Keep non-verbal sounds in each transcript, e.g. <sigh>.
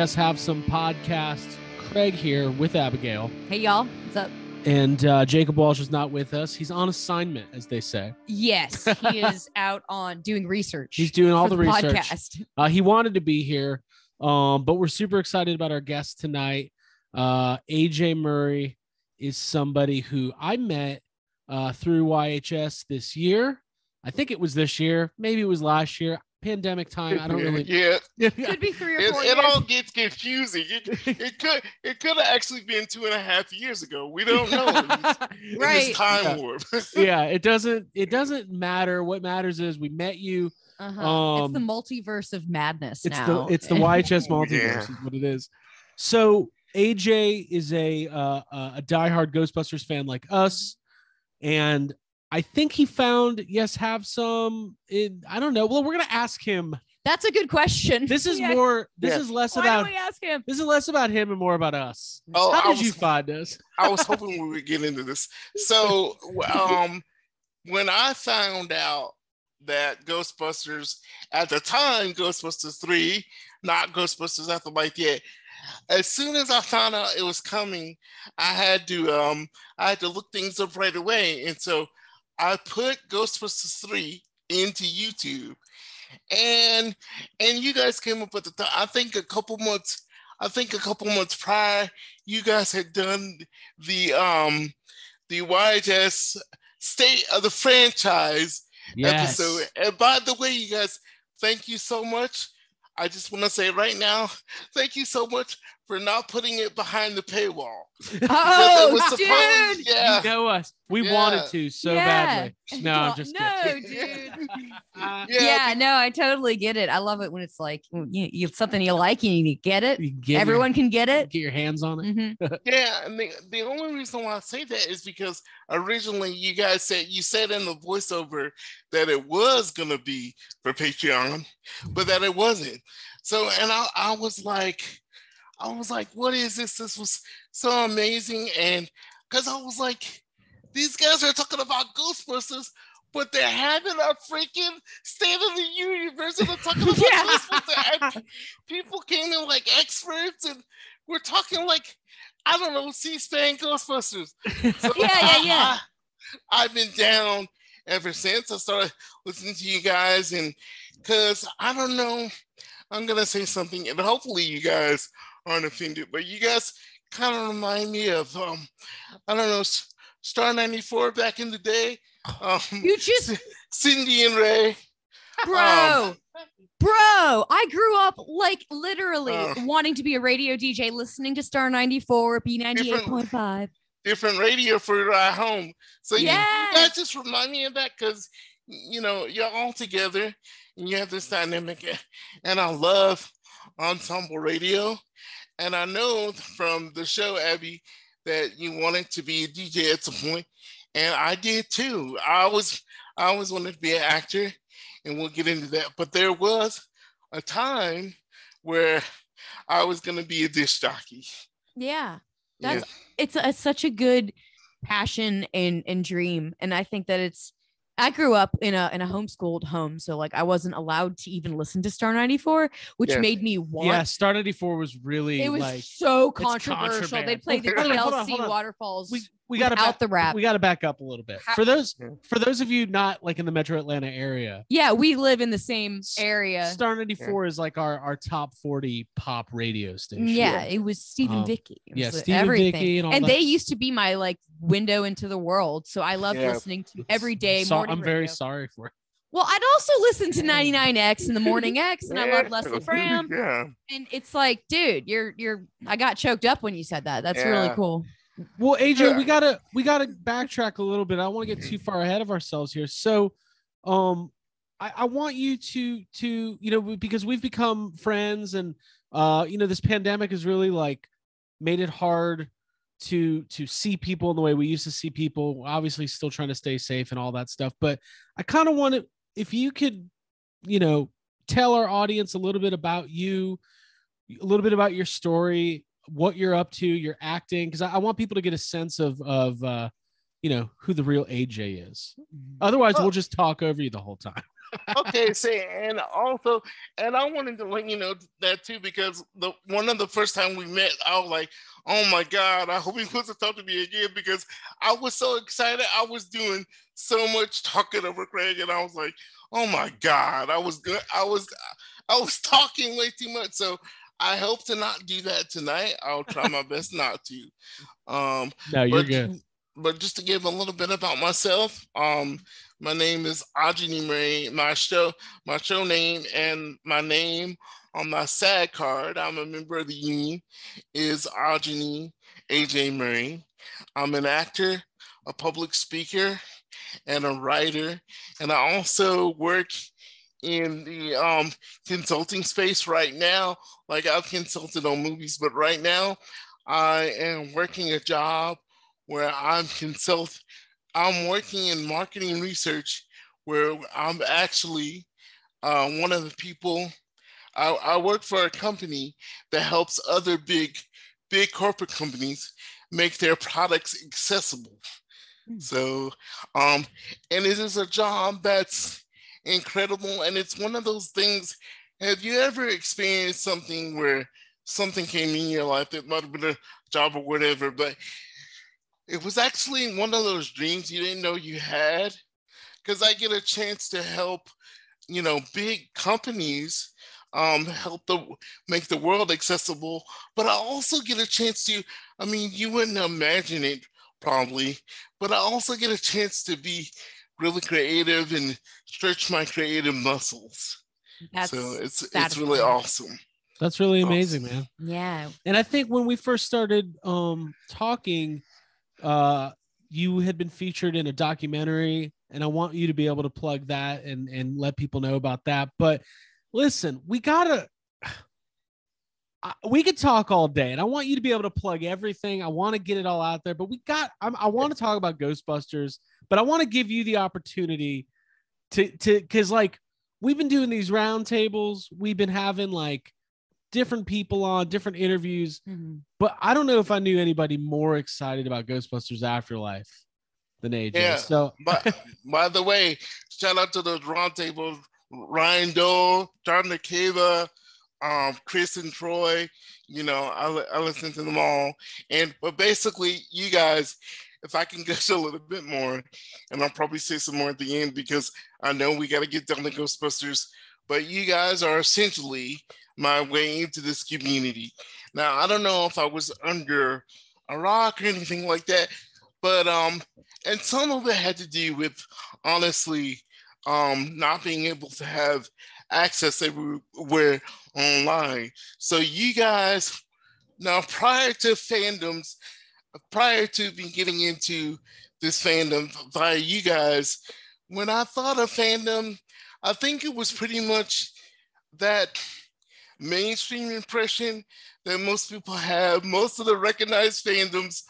Yes Have Some podcast. Craig here with Abigail. Hey y'all, what's up? And uh, Jacob Walsh is not with us. He's on assignment, as they say. Yes, he <laughs> is out on doing research. He's doing all for the, research. podcast. Uh, he wanted to be here, um, but we're super excited about our guest tonight. Uh, AJ Murray is somebody who I met uh, through YHS this year. I think it was this year. Maybe it was last year. Pandemic time. I don't really. <laughs> <laughs> Yeah, Could be three or it, four it years. all gets confusing. It, <laughs> it could it could have actually been two and a half years ago. We don't know. in this- right. time Yeah. warp. yeah, it doesn't. It doesn't matter. What matters is we met you. Uh-huh. it's the Um, multiverse of madness It's now. the it's the YHS multiverse yeah. is what it is. So AJ is a uh, uh, a diehard Ghostbusters fan like us, and I think he found yes have some. In, I don't know. Well, we're gonna ask him. That's a good question. This is Yeah. more. This Yeah. is less Why about. don't we ask him? This is less about him and more about us. Oh, How I did you find us? I was hoping we would get into this. So, um, when I found out that Ghostbusters at the time, Ghostbusters 3, not Ghostbusters Afterlife yet, as soon as I found out it was coming, I had to um I had to look things up right away. And so I put Ghostbusters 3 into YouTube. And and you guys came up with the th- I think a couple months I think a couple months prior you guys had done the um the YHS state of the franchise Yes. episode. And by the way, you guys, thank you so much. I just want to say right now, thank you so much for not putting it behind the paywall. Because it Oh, was supposed- dude. yeah. You know us. We Yeah. wanted to so Yeah. badly. <laughs> No, I'm just no, kidding. dude. <laughs> Uh, Yeah, no, I totally get it. I love it when it's like you, you something you like and you get it. you get your- Everyone can get it. get your hands on it. Mhm. <laughs> Yeah, and the, the only reason why I say that is because originally you guys said you said in the voiceover that it was gonna be for Patreon, but that it wasn't. So and I, I was like, I was like, what is this? This was so amazing. And because I was like, these guys are talking about Ghostbusters, but they're having a freaking State of the Universe and they're talking about <laughs> Yeah. Ghostbusters. People came in like experts and we're talking like I don't know, C-SPAN Ghostbusters. So <laughs> Yeah, yeah, yeah. <laughs> I, have been down ever since I started listening to you guys, and because I don't know, I'm gonna say something, and hopefully you guys aren't offended, but you guys kind of remind me of um, I don't know, Star 94 back in the day. <sighs> Um, You just Cindy and Ray. bro bro i grew up like literally Uh. wanting to be a radio dj listening to star 94 b98.5 different radio for your ride home. So you, you guys just remind me of that because you know you're all together and you have this dynamic, and I love ensemble radio. And I know from the show, Abby, that you wanted to be a DJ at some point, and I did too. I was I always wanted to be an actor, and we'll get into that. But there was a time where I was going to be a disc jockey. yeah Yeah. that's it's a, such a good passion and and dream and i think that it's i grew up in a in a homeschooled home so like i wasn't allowed to even listen to star 94 which Yeah. made me want Yeah, Star 94 was really it was like so controversial they'd play the Hold <laughs> hold on, TLC hold on. waterfalls we we got to without the rap we got to back up a little bit. How- For those Yeah. for those of you not like in the Metro Atlanta area, yeah we live in the same area Star 94 is like our our top 40 pop radio station. Yeah, it was Stephen Um, Vicky. It yeah, Stephen everything. Vicky and all and they used to be my like window into the world. So I loved Yeah. listening to every day. So- I'm very sorry for it. Well, I'd also listen to 99X in the morning <laughs> X, and I love Leslie Fram. Yeah. And it's like, dude, you're you're. I got choked up when you said that. That's really cool. Well, AJ, we gotta we gotta backtrack a little bit. I don't want to get too far ahead of ourselves here. So, um, I, I want you to to you know because we've become friends, and uh, you know this pandemic has really like made it hard to to see people in the way we used to see people. Obviously, still trying to stay safe and all that stuff. But I kind of want to if you could, you know, tell our audience a little bit about you, a little bit about your story, what you're up to, your acting, because I, I want people to get a sense of of uh, you know who the real AJ is. Otherwise, Well- we'll just talk over you the whole time. okay, <laughs> say and also, and I wanted to let you know that too because the one of the first time we met, I was like, oh my god, I hope he wants to talk to me again because I was so excited. I was doing so much talking over Craig, and I was like, oh my god, I was good. I was, I was talking way too much. So I hope to not do that tonight. I'll try my best not to. Um, <laughs> no, you're but, good. But just to give a little bit about myself, um, my name is Ajani Murray. My show, my show name, and my name on my SAG card, I'm a member of the union, is Ajani AJ Murray. I'm an actor, a public speaker, and a writer. And I also work in the um, consulting space right now. Like I've consulted on movies, but right now I am working a job where I'm consult I'm working in marketing research where I'm actually uh, one of the people. I, I work for a company that helps other big, big corporate companies make their products accessible. Mm. So, um, and it is a job that's incredible, and it's one of those things. Have you ever experienced something where something came in your life that might have been a job or whatever, but it was actually one of those dreams you didn't know you had because i get a chance to help you know big companies um, help the make the world accessible but i also get a chance to i mean you wouldn't imagine it probably but i also get a chance to be really creative and stretch my creative muscles That's so it's it's really awesome that's really amazing awesome. man yeah and i think when we first started um talking uh, you had been featured in a documentary, and I want you to be able to plug that and and let people know about that. But listen, we gotta. <sighs> We could talk all day, and I want you to be able to plug everything. I want to get it all out there, but we got. I'm, I want to talk about Ghostbusters, but I want to give you the opportunity to to because like we've been doing these roundtables, we've been having like different people on different interviews, mm-hmm. but I don't know if I knew anybody more excited about Ghostbusters Afterlife than AJ. Yeah. So, <laughs> by, by the way, shout out to those roundtables: Ryan Dole, John Nakeva, um, Chris and Troy. You know, I, I listen to them all, and but basically, you guys. If I can <laughs> gush a little bit more, and I'll probably say some more at the end because I know we got to get down to Ghostbusters, but you guys are essentially my way into this community. Now, I don't know if I was under a rock or anything like that, but um, and some of it had to do with honestly um not being able to have access everywhere online. So you guys now prior to fandoms, prior to me getting into this fandom via you guys, when I thought of fandom, I think it was pretty much that mainstream impression that most people have. Most of the recognized fandoms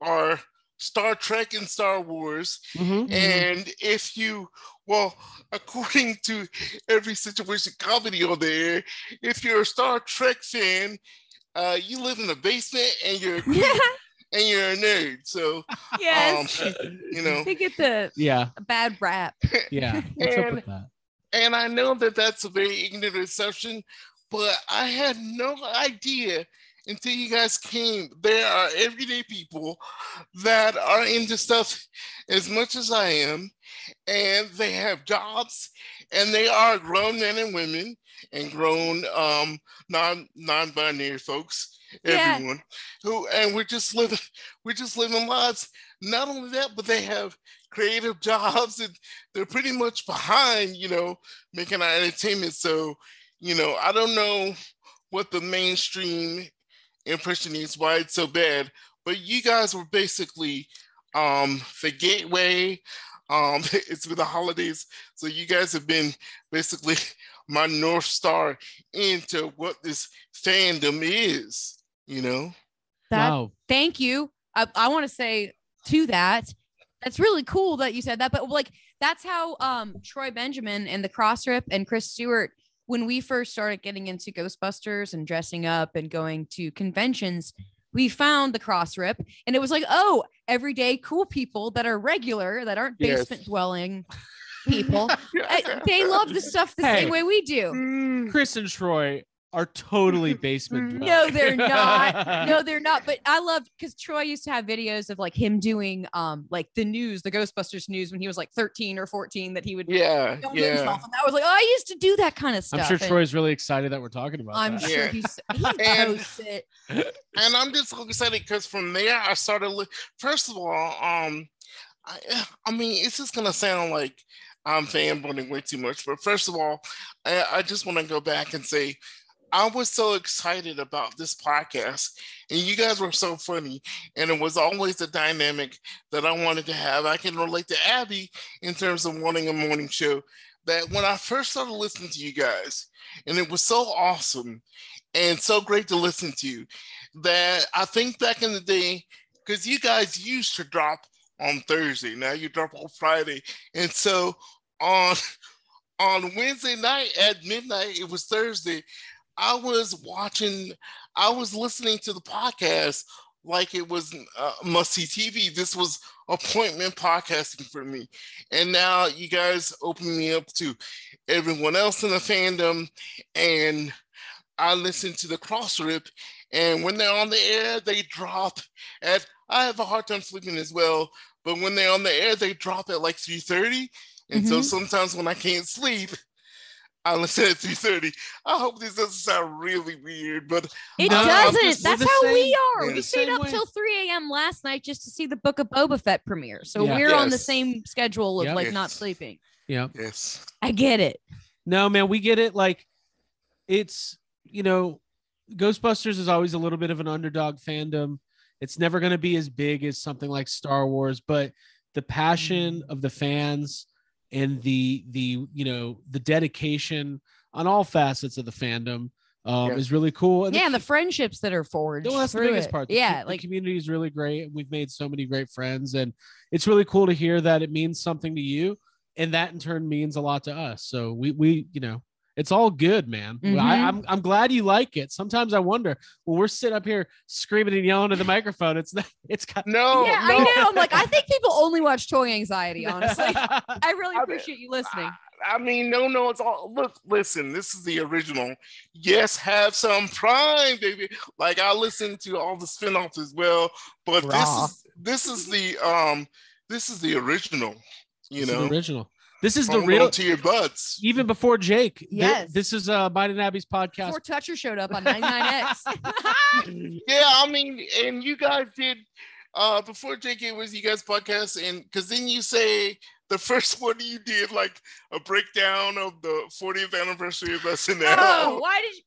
are Star Trek and Star Wars. Mm-hmm, mm-hmm. and if you, well, according to every situation comedy on there, if you're a Star Trek fan, uh, you live in the basement and you're <laughs> and you're a nerd. So yes, um, you know they get the yeah bad rap. <laughs> Yeah, and, and I know that that's a very ignorant assumption, but I had no idea until you guys came. There are everyday people that are into stuff as much as I am, and they have jobs, and they are grown men and women and grown um, non non-binary folks, everyone yeah. who, and we're just living, we're just living lives. Not only that, but they have creative jobs and they're pretty much behind, you know, making our entertainment. So you know, I don't know what the mainstream impression is, why it's so bad, but you guys were basically um, the gateway. Um, <laughs> it's been the holidays, so you guys have been basically <laughs> my north star into what this fandom is. You know. That, wow. Thank you. I, I want to say to that, that's really cool that you said that. But like, that's how um, Troy Benjamin and the cross rip and Chris Stewart when we first started getting into Ghostbusters and dressing up and going to conventions, we found the cross rip and it was like, oh, everyday cool people that are regular, that aren't basement yes. dwelling people. <laughs> I- they love the stuff the Hey. same way we do. Chris and Troy are totally <laughs> basement. No, they're not. <laughs> No, they're not. But I love because Troy used to have videos of like him doing um like the news, the Ghostbusters news when he was like 13 or 14 that he would Yeah, yeah. himself. And I was like, oh, I used to do that kind of stuff. I'm sure And Troy's really excited that we're talking about. I'm that. sure Yeah. he's he <laughs> And- posts it. and I'm just excited because from there I started. Li- First of all, um, I, I mean, it's just gonna sound like I'm fanboying way too much, but first of all, I, I just want to go back and say I was so excited about this podcast, and you guys were so funny, and it was always the dynamic that I wanted to have. I can relate to Abby in terms of wanting a morning show. That when I first started listening to you guys, and it was so awesome and so great to listen to that I think back in the day, because you guys used to drop on Thursday, now you drop on Friday. And so on <laughs> on Wednesday night at midnight, it was Thursday, I was watching, I was listening to the podcast like it was uh, must see TV. This was appointment podcasting for me. And now you guys open me up to everyone else in the fandom. And I listen to the cross rip. And when they're on the air, they drop at, I have a hard time sleeping as well. But when they're on the air, they drop at like 3.30. And so Mhm. sometimes when I can't sleep, I listen at 3.30. I hope this doesn't sound really weird, but It No, I'm doesn't. That's how we same- are. we're We stayed up way. till 3 a.m. last night just to see the Book of Boba Fett premiere. So Yeah. we're on the same schedule of Yeah. like not sleeping. Yeah. yes. I get it. No, man, we get it. Like, it's you know, Ghostbusters is always a little bit of an underdog fandom. It's never going to be as big as something like Star Wars, but the passion mm-hmm. of the fans and the the you know the dedication on all facets of the fandom um, Yeah. is really cool. yeah, and the friendships that are forged. well, that's the biggest it. part. The, Yeah, the like community is really great. We've made so many great friends, and it's really cool to hear that it means something to you, and that in turn means a lot to us. So we we you know it's all good, man. I, Mhm. I'm I'm glad you like it. Sometimes I wonder when we're sitting up here screaming and yelling at the microphone. It's not. <laughs> It's got. No, yeah, no. I know. I'm like, I think people only watch Toy Anxiety, <laughs> honestly. I really appreciate you listening. I mean, no, no, it's all look, listen, this is the original. Yes, have some prime, baby. Like I listen to all the spin-offs as well, but Raw. this is this is the um this is the original, you This is know. the original. This is the real. to your butts. Even before Jake. Th- Yes. this is uh Biden Abby's podcast. Before Toucher showed up on 99X. <laughs> <laughs> Yeah, I mean, and you guys did uh before JK was you guys podcast, and because then you say the first <laughs> one you did like a breakdown of the 40th anniversary of SNL. oh, why did you?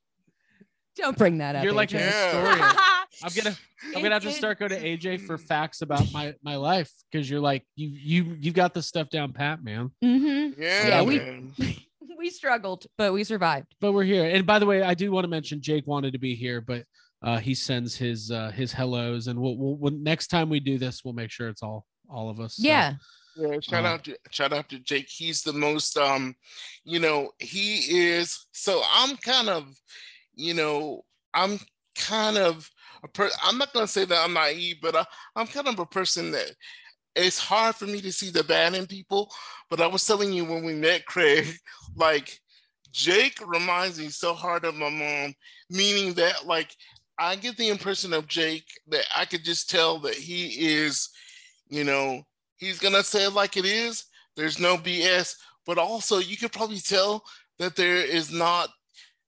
Don't bring that up. You're like AJ. a historian. <laughs> I'm gonna I'm gonna have to start going to AJ for <laughs> facts about my my life because you're like you you you got this stuff down pat, man. Mhm. Yeah, Yeah, we- man. <laughs> We struggled, but we survived. But we're here. And by the way, I do want to mention Jake wanted to be here, but uh, he sends his uh, his hellos, and we'll, we'll when next time we do this, we'll make sure it's all all of us. So, Yeah. Yeah, shout Uh, out to shout out to Jake. He's the most um, you know, he is so I'm kind of, you know, I'm kind of a per I'm not gonna say that I'm naive, but I, I'm kind of a person that it's hard for me to see the bad in people. But I was telling you when we met, Craig, <laughs> like Jake reminds me so hard of my mom, meaning that like I get the impression of Jake that I could just tell that he is, you know, he's gonna say it like it is. There's no BS, but also you could probably tell that there is not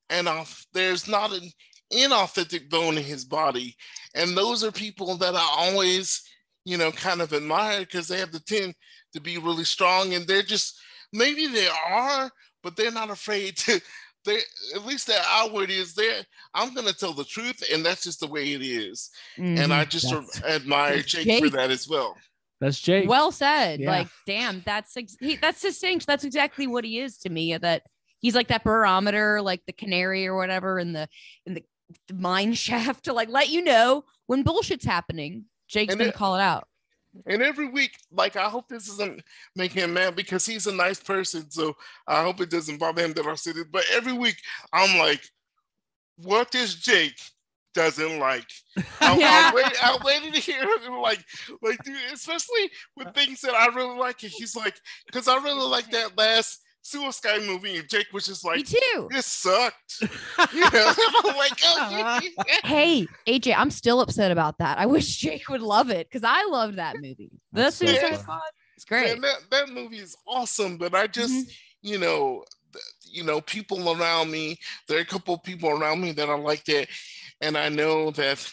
an off there's not an inauthentic bone in his body. And those are people that I always, you know, kind of admire because they have the tend to be really strong and they're just maybe they are, but they're not afraid to <laughs> they at least their outward is there. I'm gonna tell the truth, and that's just the way it is. And I mm-hmm. just That's- admire that's Jake, for that as well. that's Jake. well said. Yeah. Like, damn, that's ex- he, that's succinct. That's exactly what he is to me. That he's like that barometer, like the canary or whatever in the in the, the mine <laughs> shaft to like let you know when bullshit's happening. Jake's And gonna it- call it out. And every week, like I hope this doesn't make him mad because he's a nice person. So I hope it doesn't bother him that I said it. But every week I'm like, what is Jake doesn't like. <laughs> I, Yeah. I, wait, I waited to hear him like, like, dude, especially with things that I really like. And he's like, because I really like that last Suicide movie, and Jake was just like, Me like, too. this sucked. <laughs> You know, <laughs> I'm like, oh, Hey, AJ, I'm still upset about that. I wish Jake would love it because I loved that <laughs> movie. The That's so Suicide funny. Squad. It's great. Man, that, that movie is awesome, but I just, Mhm. you know, you know, people around me, there are a couple of people around me that are like that, and I know that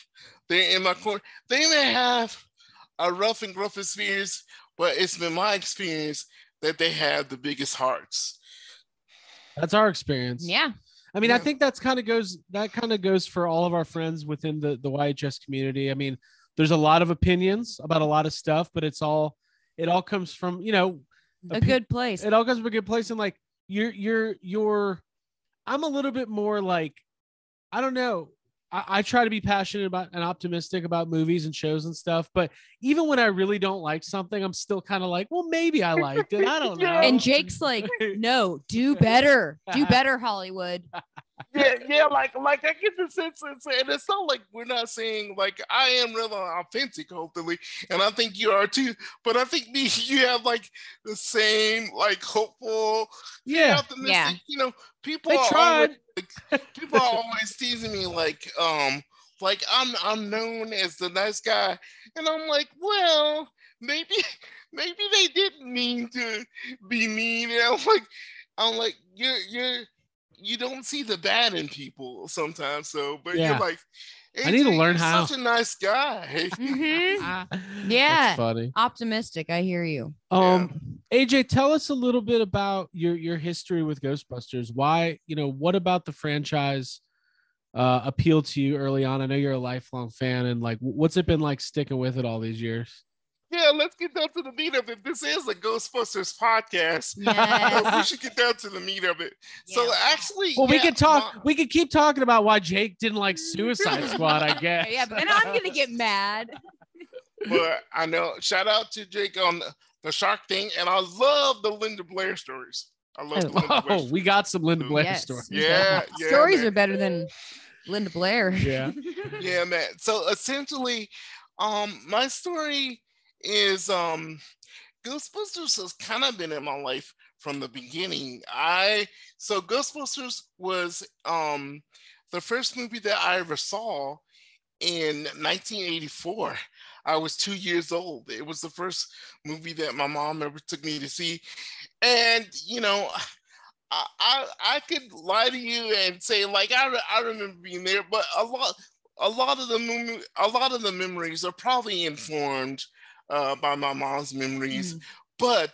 they're in my corner. They may have a rough and gruff experience, but it's been my experience that they have the biggest hearts. That's our experience. Yeah. I mean, I think that's kind of goes that kind of goes for all of our friends within the the YHS community. I mean, there's a lot of opinions about a lot of stuff, but it's all it all comes from you know A opi- good place. it all comes from a good place and like you're you're you're i'm a little bit more like i don't know I, I try to be passionate about and optimistic about movies and shows and stuff but even when i really don't like something i'm still kind of like well maybe i liked it i don't <laughs> know And Jake's like, <laughs> no, do <laughs> better. Do better, Hollywood. Yeah, yeah, like like I get the sense it's, and it's not like we're not saying like I am really authentic, hopefully, and I think you are too. But I think <laughs> me, you have like the same like hopeful, yeah. Yeah. You know, people they are tried always, like, people are <laughs> always teasing me like um like I'm I'm known as the nice guy, and I'm like, well, maybe <laughs> maybe they didn't mean to be mean. And I'm like, I'm like, you're you're you don't see the bad in people sometimes. So, but Yeah. you're like, I need to learn you're how." Such a nice guy. <laughs> <laughs> Mhm. Ah, Yeah. that's funny Optimistic. I hear you. um aj tell us a little bit about your your history with ghostbusters why you know what about the franchise uh appealed to you early on i know you're a lifelong fan and like what's it been like sticking with it all these years Yeah, let's get down to the meat of it. This is a Ghostbusters podcast. So we should get down to the meat of it. So actually, Well, we yeah, could talk. my- we could keep talking about why Jake didn't like Suicide <laughs> Squad. I guess. yeah, but then I'm gonna get mad. <laughs> but I know. Shout out to Jake on the, the Shark thing, and I love the Linda Blair stories. I love the Linda Blair. Oh, we got some Linda Blair Yes. stories. Yeah, yeah, <laughs> Stories man. are better than Linda Blair. Yeah. yeah, man. So essentially, um, my story is um, Ghostbusters has kind of been in my life from the beginning. I so Ghostbusters was um the first movie that I ever saw in 1984. I was two years old. It was the first movie that my mom ever took me to see, and you know. I, I I could lie to you and say like I, I remember being there, but a lot a lot of the mem- a lot of the memories are probably informed uh, by my mom's memories, Mm. but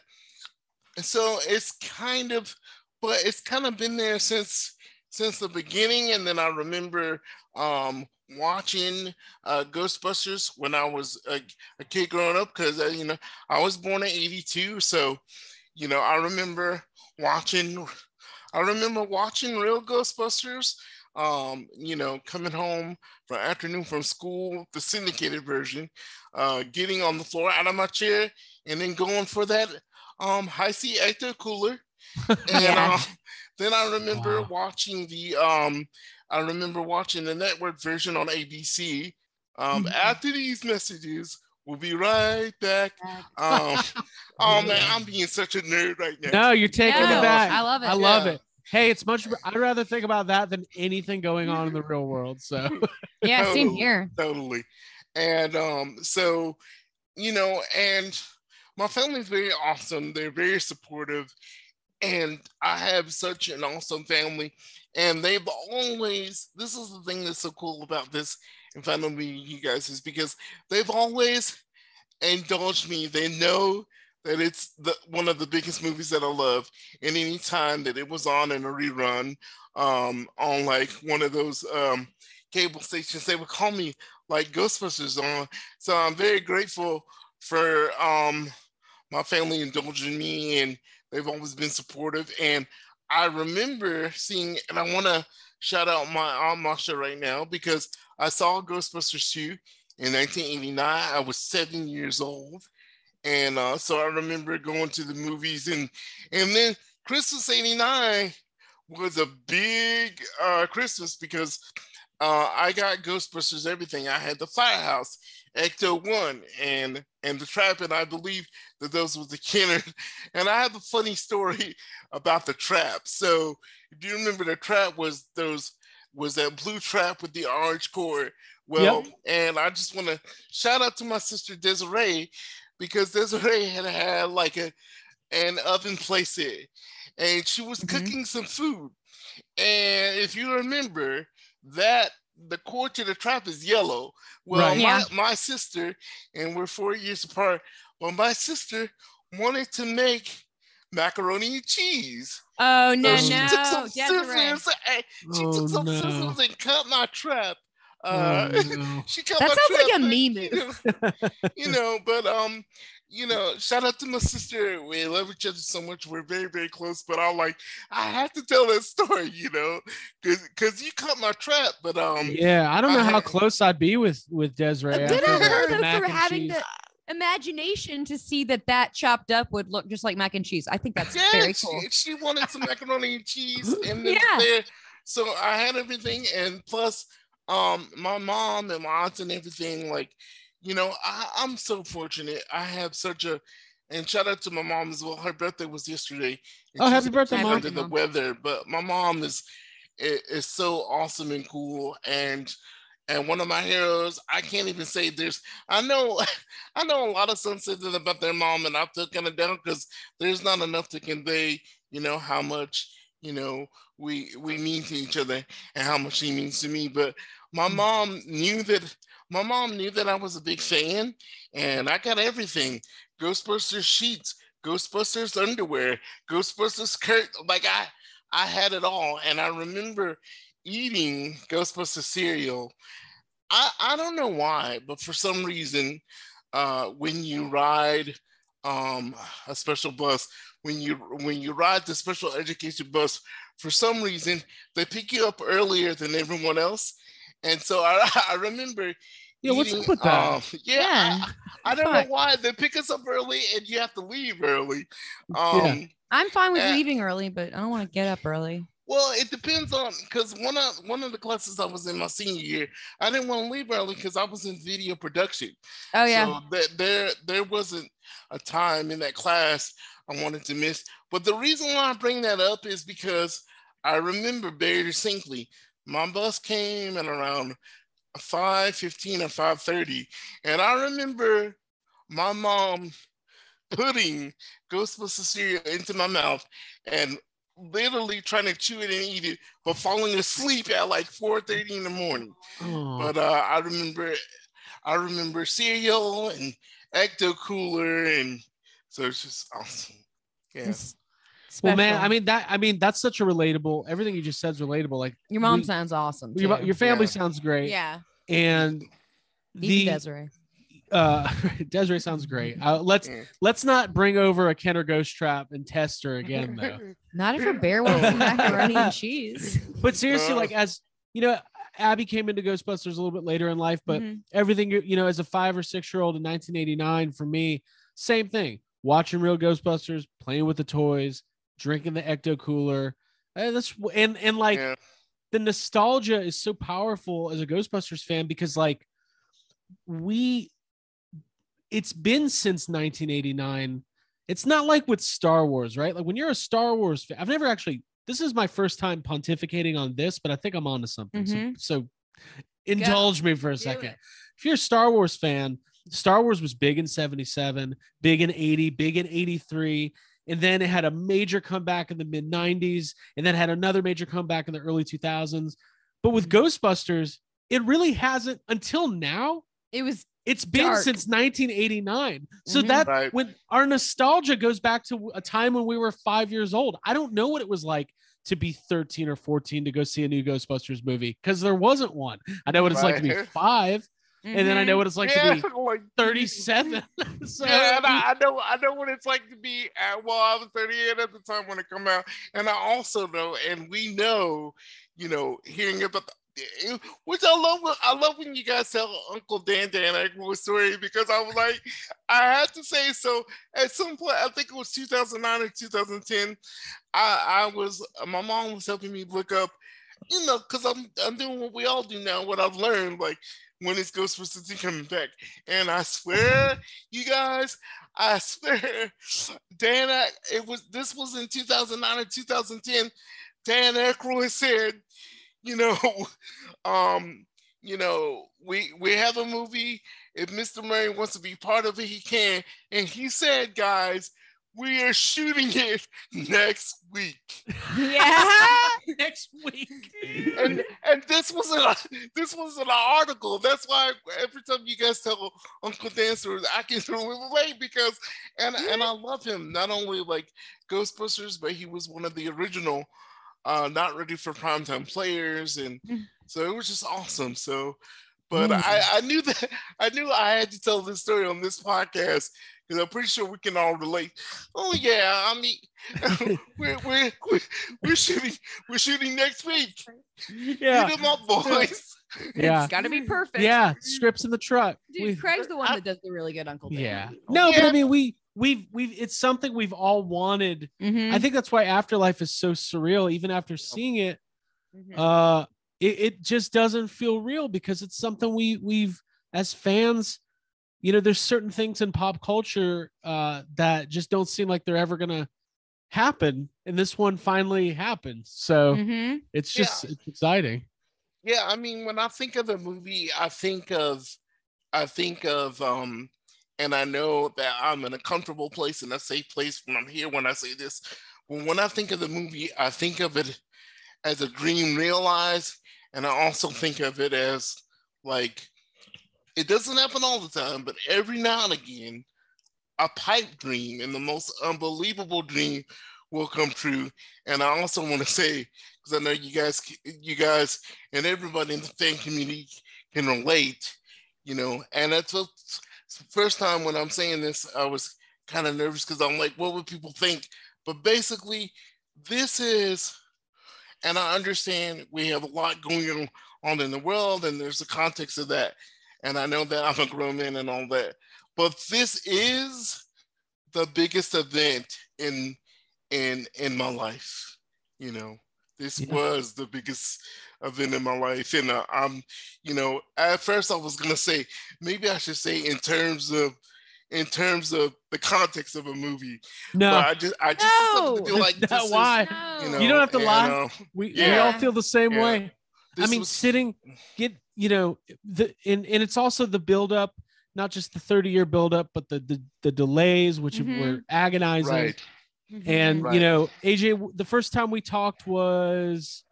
so it's kind of but it's kind of been there since since the beginning. And then i remember um watching uh ghostbusters when i was a, a kid growing up because uh, you know i was born in 82 so you know i remember watching i remember watching real ghostbusters um you know coming home from afternoon from school the syndicated version uh getting on the floor out of my chair and then going for that um Hi-C Ecto Cooler. <laughs> And Yeah. uh, then I remember Wow. watching the um I remember watching the network version on ABC. Um Mhm. after these messages, we'll be right back. Um <laughs> oh man, I'm being such a nerd right now. No, you're taking No, it back. I love it. I love Yeah. it. Hey, it's much. I'd rather think about that than anything going on in the real world. So <laughs> Yeah, same here. totally. And um, so, you know, and my family's very awesome. They're very supportive. And I have such an awesome family. And they've always, this is the thing that's so cool about this in front of me, you guys, is because they've always indulged me. They know that it's the one of the biggest movies that I love. And any time that it was on in a rerun, um, on like one of those um cable stations, they would call me like Ghostbusters on. So I'm very grateful for um my family indulging me and they've always been supportive. And I remember seeing, and I want to shout out my aunt Masha right now because I saw Ghostbusters 2 in 1989. I was seven years old. And uh, so I remember going to the movies and and then Christmas 89 was a big uh, Christmas because uh, I got Ghostbusters everything. I had the Firehouse, Ecto One, and and the Trap, and I believe that those were the Kenner. <laughs> And I have a funny story <laughs> about the Trap. So, do you remember the Trap was those was that blue trap with the orange cord? Well, yep. and I just want to shout out to my sister Desiree because Desiree had had like a an oven place it, and she was mm-hmm. cooking some food. And if you remember, that the cord to the trap is yellow. Well, right. my, yeah. my sister, and we're four years apart, well, my sister wanted to make macaroni and cheese. Oh no, so she no, took some scissors, and, she oh, took some no. scissors and cut my trap. Uh, oh, <laughs> no. she cut that my sounds trap, like a meme. You know, you know, but um, you know, shout out to my sister. We love each other so much. We're very, very close. But I'm like, I have to tell that <laughs> story, you know, because because you cut my trap. But um, yeah, I don't know I how close I'd be with with Desiree. Good on her though for having the imagination to see that that chopped up would look just like mac and cheese. I think that's yeah, very cool. She, she wanted some macaroni and cheese, and <laughs> yeah. There, so I had everything, and plus, um, my mom and my aunts and everything like you know, I, I'm so fortunate. I have such a and shout out to my mom as well. Her birthday was yesterday. Oh, happy birthday, mom! Under the weather, but my mom is, is is so awesome and cool, and and one of my heroes. I can't even say there's. I know, <laughs> I know a lot of that about their mom, and I feel kind of down because there's not enough to convey, you know, how much you know we we mean to each other and how much she means to me. But my mm. mom knew that my mom knew that I was a big fan, and I got everything: Ghostbusters sheets, Ghostbusters underwear, Ghostbusters skirt. Like I, I had it all, and I remember eating Ghostbusters cereal. I I don't know why, but for some reason, uh, when you ride um, a special bus, when you when you ride the special education bus, for some reason they pick you up earlier than everyone else. And so I, <laughs> I remember yeah, what's up with that? Um, yeah, <laughs> yeah. I, I, don't know why they pick us up early and you have to leave early. Um, yeah. I'm fine with and, leaving early, but I don't want to get up early. Well, it depends on because one of one of the classes I was in my senior year, I didn't want to leave early because I was in video production. Oh yeah. So that there there wasn't a time in that class I wanted to miss. But the reason why I bring that up is because I remember very distinctly. My bus came at around 5.15 or 5.30. And I remember my mom putting Ghostbusters cereal into my mouth and literally trying to chew it and eat it, but falling asleep at like 4.30 in the morning. Oh. But uh, I remember I remember cereal and Ecto Cooler and so it's just awesome. Yeah. Special. Well, man, I mean that. I mean that's such a relatable. Everything you just said is relatable. Like your mom we, sounds awesome. Your, your, family yeah. sounds great. Yeah. And the Desiree. Uh, <laughs> Desiree sounds great. Uh, let's let's not bring over a Kenner ghost trap and test her again, though. <laughs> Not if her bear wants some macaroni and cheese. But seriously, like as you know, Abby came into Ghostbusters a little bit later in life, but mm-hmm. everything you know, as a five or six year old in 1989, for me, same thing. Watching real Ghostbusters, playing with the toys, drinking the ecto cooler. Uh, that's and and like yeah. the nostalgia is so powerful as a Ghostbusters fan because like we it's been since 1989. It's not like with Star Wars, right? Like when you're a Star Wars fan, I've never actually this is my first time pontificating on this, but I think I'm onto something. Mm-hmm. So, so indulge Go. me for a second. If you're a Star Wars fan, Star Wars was big in 77, big in 80, big in 83 and then it had a major comeback in the mid 90s and then had another major comeback in the early 2000s but with mm-hmm. ghostbusters it really hasn't until now it was it's been dark. since 1989 so mm-hmm. that right. when our nostalgia goes back to a time when we were five years old i don't know what it was like to be 13 or 14 to go see a new ghostbusters movie because there wasn't one i know what it's right. like to be <laughs> five Mm-hmm. And then I know what it's like yeah, to be <laughs> like 37. <laughs> so, yeah, and I, I, know I know what it's like to be at well, I was 38 at the time when it come out. And I also know, and we know, you know, hearing about the which I love. I love when you guys tell Uncle Dan Dan Aykroyd story because I was like, I had to say so. At some point, I think it was 2009 or 2010. I, I was my mom was helping me look up you know, because I'm I'm doing what we all do now, what I've learned, like when is Ghostbusters 2 coming back? And I swear, you guys, I swear, Dan, it was this was in 2009 or 2010. Dan Aykroyd said, you know, <laughs> um, you know, we we have a movie. If Mr. Murray wants to be part of it, he can. And he said, guys, we are shooting it next week. Yeah. <laughs> Next week. and and this was a <laughs> this was an article. That's why every time you guys tell Uncle Dan stories, I can throw him away because and and I love him. Not only like Ghostbusters, but he was one of the original uh not ready for primetime players and so it was just awesome. So but Mm. I, I knew <laughs> that I knew I had to tell this story on this podcast because I'm pretty sure we can all relate. Oh yeah, I mean <laughs> we're, we're, we're, we're shooting we're shooting next week. Yeah. Hit 'em up, boys. <laughs> Yeah. It's got to be perfect. Yeah. Scripts in the truck. Dude, We- Craig's the one I- that does the really good Uncle Dan. yeah. No, but I mean, we we've we've it's something we've all wanted. Mhm. I think that's why Afterlife is so surreal. Even after seeing it, Mhm. uh, it, it just doesn't feel real because it's something we we've as fans. You know, there's certain things in pop culture uh, that just don't seem like they're ever gonna happen, and this one finally happened. So Mhm. it's Yeah. just it's exciting. Yeah, I mean, when I think of the movie, I think of, I think of, um, and I know that I'm in a comfortable place and a safe place when I'm here when I say this. When I think of the movie, I think of it as a dream realized, and I also think of it as like it doesn't happen all the time, but every now and again, a pipe dream and the most unbelievable dream will come true. And I also want to say, because I know you guys, you guys, and everybody in the fan community can relate, you know. And that's the first time when I'm saying this, I was kind of nervous because I'm like, what would people think? But basically, this is, and I understand we have a lot going on in the world, and there's the context of that. And I know that I'm a grown man and all that, but this is the biggest event in in in my life. You know, this Yeah. was the biggest event in my life, and uh, I'm, you know, at first I was gonna say maybe I should say in terms of in terms of the context of a movie, No, but I just I just No. feel like <laughs> That this is, why? You know, You don't have to and, lie. uh, we, we all feel the same Yeah. way. I mean, was- sitting, get you know, the and and it's also the buildup, not just the thirty year buildup, but the the, the delays, which Mhm. were agonizing. right. And Right. you know, AJ, the first time we talked was,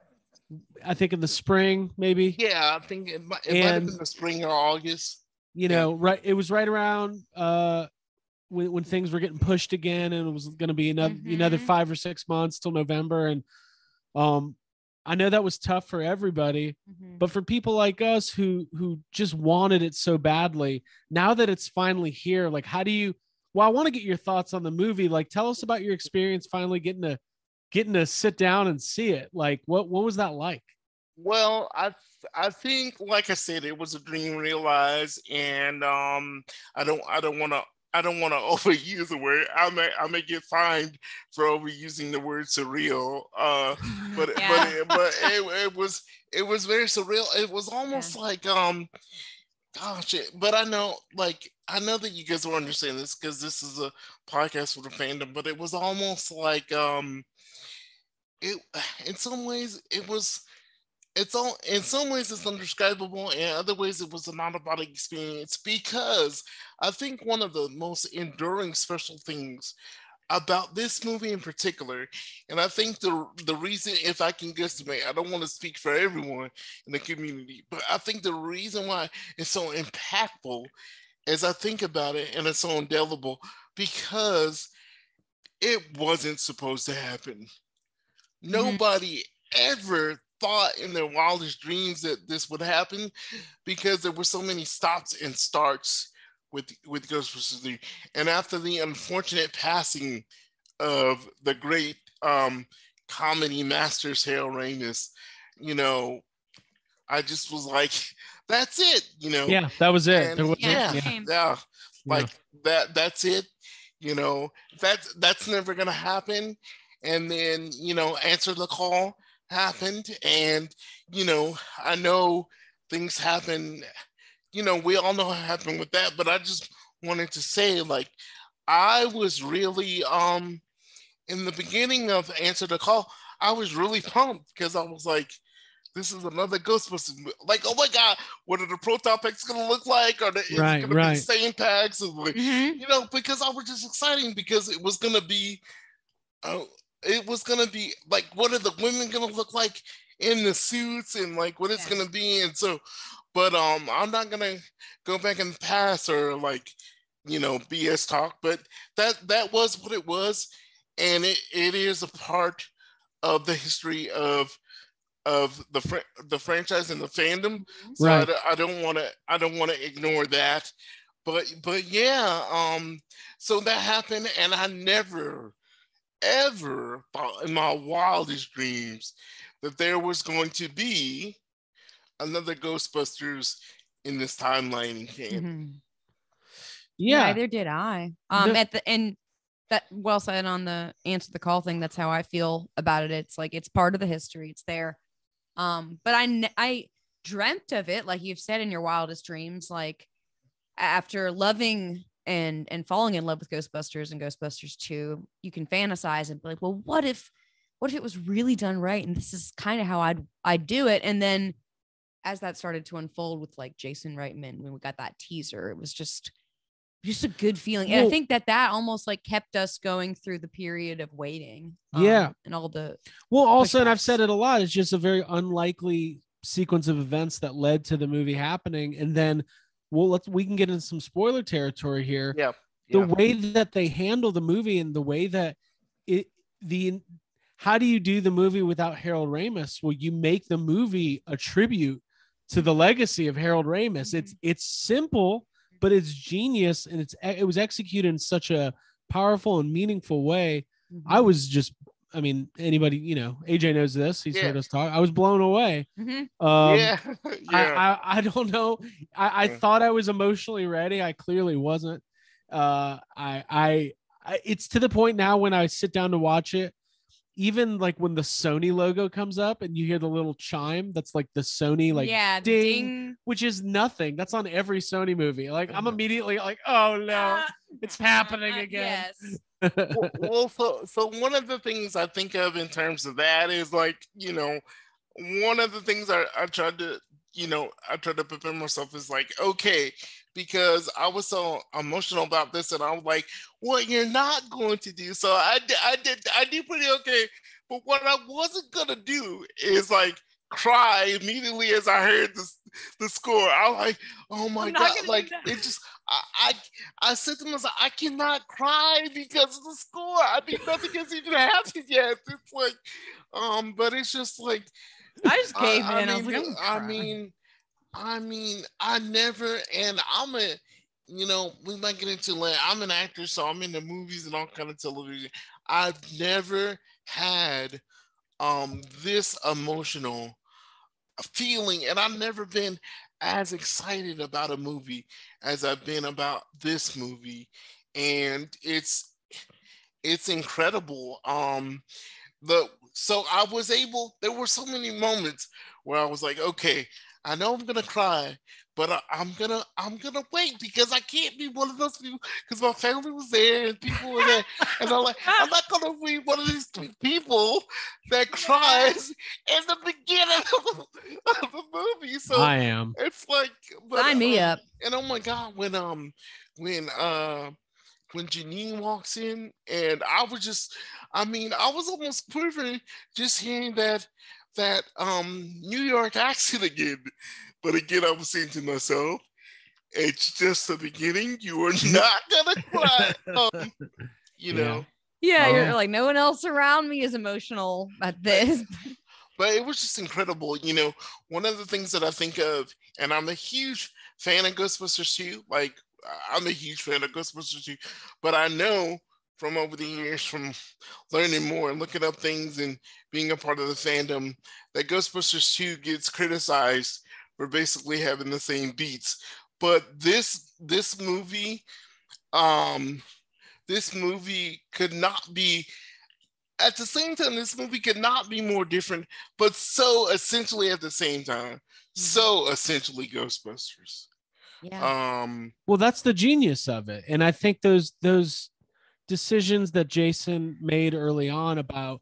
I think in the spring, maybe. Yeah, I think it, might, it might have been the spring or August. You know, right? It was right around uh when when things were getting pushed again, and it was going to be another another Mhm. five or six months till November, and um, I know that was tough for everybody. Mhm. but for people like us who who just wanted it so badly now that it's finally here like how do you well i want to get your thoughts on the movie like tell us about your experience finally getting to getting to sit down and see it like what what was that like Well, I I think, like I said, it was a dream realized, and um, I don't I don't want to I don't want to <laughs> overuse the word. I may I may get fined for overusing the word surreal. Uh, but <laughs> Yeah. but it, but it, it was it was very surreal. It was almost like um, gosh, it, but I know like I know that you guys will understand this because this is a podcast for the fandom. But it was almost like um, it in some ways it was it's all in some ways it's undescribable in other ways it was an out-of-body experience because i think one of the most enduring special things about this movie in particular and i think the the reason if i can guesstimate i don't want to speak for everyone in the community but i think the reason why it's so impactful as i think about it and it's so indelible because it wasn't supposed to happen nobody ever thought in their wildest dreams that this would happen because there were so many stops and starts with with Ghostbusters 3. And after the unfortunate passing of the great um, comedy masters Harold Ramis, you know, I just was like, that's it, you know. yeah that was it there was yeah, yeah. Yeah, Yeah. like that that's it you know that's that's never gonna happen and then you know answer the call happened, and you know, I know things happen. You know, we all know what happened with that, but I just wanted to say, like, I was really um in the beginning of Answer the Call, I was really pumped because I was like, this is another Ghostbusters. Like, oh my god, what are the proton packs gonna look like? Are they right, gonna right. be the same packs? Like, Mhm. You know, because I was just exciting because it was gonna be, uh, it was gonna be like, what are the women gonna look like in the suits and like what it's Yeah. gonna be? And so, but um, I'm not gonna go back in the past or like, you know, BS talk. But that that was what it was, and it, it is a part of the history of of the fr- the franchise and the fandom. So I Right. d- I, don't want to I don't want to ignore that. But but yeah, um, so that happened, and I never ever thought in my wildest dreams that there was going to be another Ghostbusters in this timeline and canon. Mhm. Yeah. Neither did I. Um, No- at the and that well said on the answer the call thing. That's how I feel about it. It's like it's part of the history. It's there. Um, but I ne- I dreamt of it, like you've said in your wildest dreams. Like after loving and and falling in love with Ghostbusters and Ghostbusters 2, you can fantasize and be like, well, what if what if it was really done right? And this is kind of how I'd I'd do it. And then as that started to unfold with like Jason Reitman, when we got that teaser, it was just just a good feeling. And I think that that almost like kept us going through the period of waiting. Yeah. um, and all the Well, also, and I've said it a lot, it's just a very unlikely sequence of events that led to the movie happening. And then well, let's we can get into some spoiler territory here. Yeah. The way that they handle the movie and the way that it the how do you do the movie without Harold Ramis? Well, you make the movie a tribute to the legacy of Harold Ramis. Mm-hmm. It's it's simple, but it's genius and it's it was executed in such a powerful and meaningful way. Mm-hmm. I was just, I mean, anybody, you know, AJ knows this. He's Yeah. heard us talk. I was blown away. Mhm. Um, yeah, <laughs> I, yeah. I, I don't know. I, I Yeah. thought I was emotionally ready. I clearly wasn't. Uh, I, I, I, it's to the point now when I sit down to watch it, even like when the Sony logo comes up and you hear the little chime, that's like the Sony, like, yeah, ding. ding. which is nothing. That's on every Sony movie. Like, I'm Mhm. immediately like, oh no, Ah, it's happening uh, again. Yes. <laughs> well, well, so so one of the things I think of in terms of that is like you know, one of the things I, I tried to you know I tried to prepare myself is like okay because I was so emotional about this and I was like, what you're not going to do. So I did I did I did pretty okay, but what I wasn't gonna do is like cry immediately as I heard the the score. I was like, oh my god, like it just I, I I said to myself, I cannot cry because of the score. I mean, nothing has even happened yet. It's like, um, but it's just like I just gave in. I, was mean, like, I'm I mean, I mean, I never, and I'm a, you know, we might get into like I'm an actor, so I'm in the movies and all kind of television. I've never had um this emotional feeling, and I've never been as excited about a movie as I've been about this movie, and it's it's incredible. Um, the so I was able. There were so many moments where I was like, okay, I know I'm gonna cry, but I, I'm gonna I'm gonna wait because I can't be one of those people because my family was there and people were there, and I'm like, I'm not gonna be one of these people that <laughs> cries in the beginning of, of the movie. So I am. it's like, but, Sign me um, up. and oh my god, when um when uh when Janine walks in, and I was just, I mean, I was almost quivering just hearing that that um New York accent again. But again, I was saying to myself, it's just the beginning. You are <laughs> not gonna cry. Um, you Yeah. know. Yeah, Oh. you're like no one else around me is emotional at this. <laughs> but it was just incredible. You know, one of the things that I think of, and I'm a huge fan of Ghostbusters 2, like I'm a huge fan of Ghostbusters 2, but I know from over the years, from learning more and looking up things and being a part of the fandom, that Ghostbusters 2 gets criticized for basically having the same beats. But this this movie, um, this movie could not be at the same time, this movie could not be more different, but so essentially at the same time, Mm-hmm. so essentially Ghostbusters. Yeah. Um, Well, that's the genius of it. And I think those those decisions that Jason made early on about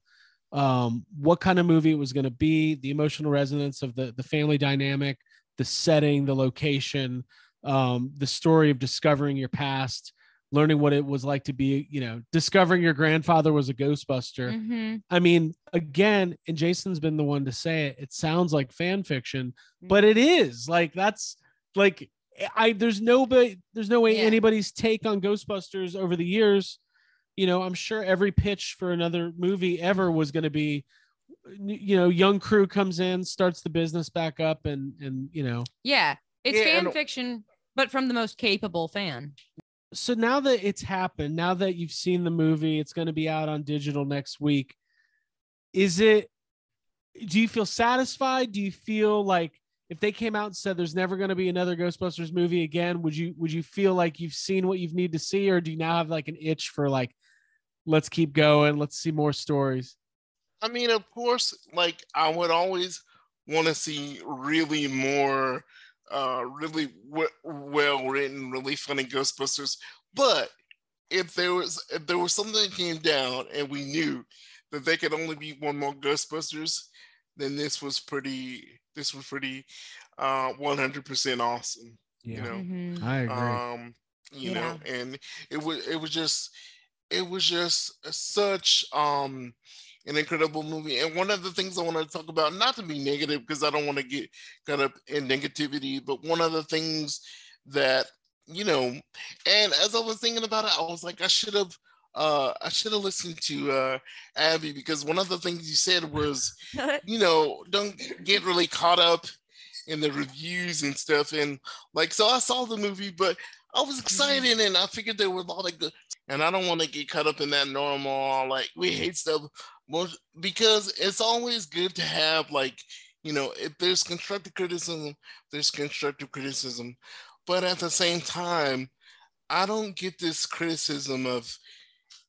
um, what kind of movie it was going to be, the emotional resonance of the the family dynamic, the setting, the location, um, the story of discovering your past, learning what it was like to be, you know, discovering your grandfather was a Ghostbuster. Mhm. I mean, again, and Jason's been the one to say it. It sounds like fan fiction, but it is like that's like I there's no there's no way Yeah. anybody's take on Ghostbusters over the years. You know, I'm sure every pitch for another movie ever was going to be, you know, young crew comes in, starts the business back up, and and you know, Yeah. It's Yeah, fan and- fiction, but from the most capable fan. so now that it's happened, now that you've seen the movie, it's going to be out on digital next week. Is it, do you feel satisfied? Do you feel like if they came out and said there's never going to be another Ghostbusters movie again, would you, would you feel like you've seen what you've need to see? Or do you now have like an itch for like, let's keep going, let's see more stories? I mean, of course, like I would always want to see really more, uh, really w- well written, really funny Ghostbusters. But if there was if there was something that came down and we knew that they could only be one more Ghostbusters, then this was pretty. This was pretty, uh, one hundred percent awesome. You know. Mhm. I agree. um you know and it was it was just it was just such um an incredible movie and one of the things i want to talk about not to be negative because i don't want to get caught up in negativity but one of the things that you know and as i was thinking about it i was like i should have uh i should have listened to uh abby because one of the things you said was <laughs> you know, don't get really caught up in the reviews and stuff. And like, so I saw the movie, but I was excited and I figured there were a lot of good. And I don't want to get caught up in that normal, like, we hate stuff more because it's always good to have, like, you know, if there's constructive criticism, there's constructive criticism. But at the same time, I don't get this criticism of,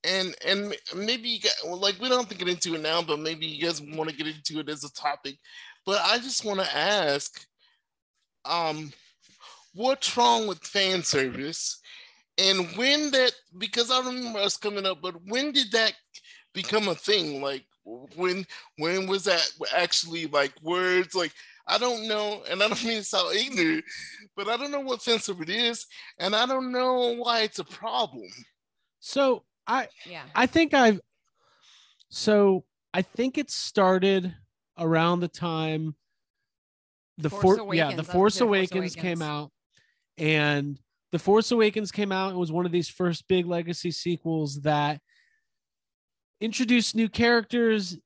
and and maybe you well, like we don't have to get into it now, but maybe you guys want to get into it as a topic. But I just want to ask, um, what's wrong with fan service, and when that? Because I remember us coming up, but when did that become a thing? Like when when was that actually like words? Like I don't know, and I don't <laughs> mean to sound ignorant, but I don't know what fan service is, and I don't know why it's a problem. So I, Yeah. I think I've so I think it started around the time the Force for, yeah the Force gonna Force Awakens came out and the Force Awakens came out and was one of these first big legacy sequels that introduced new characters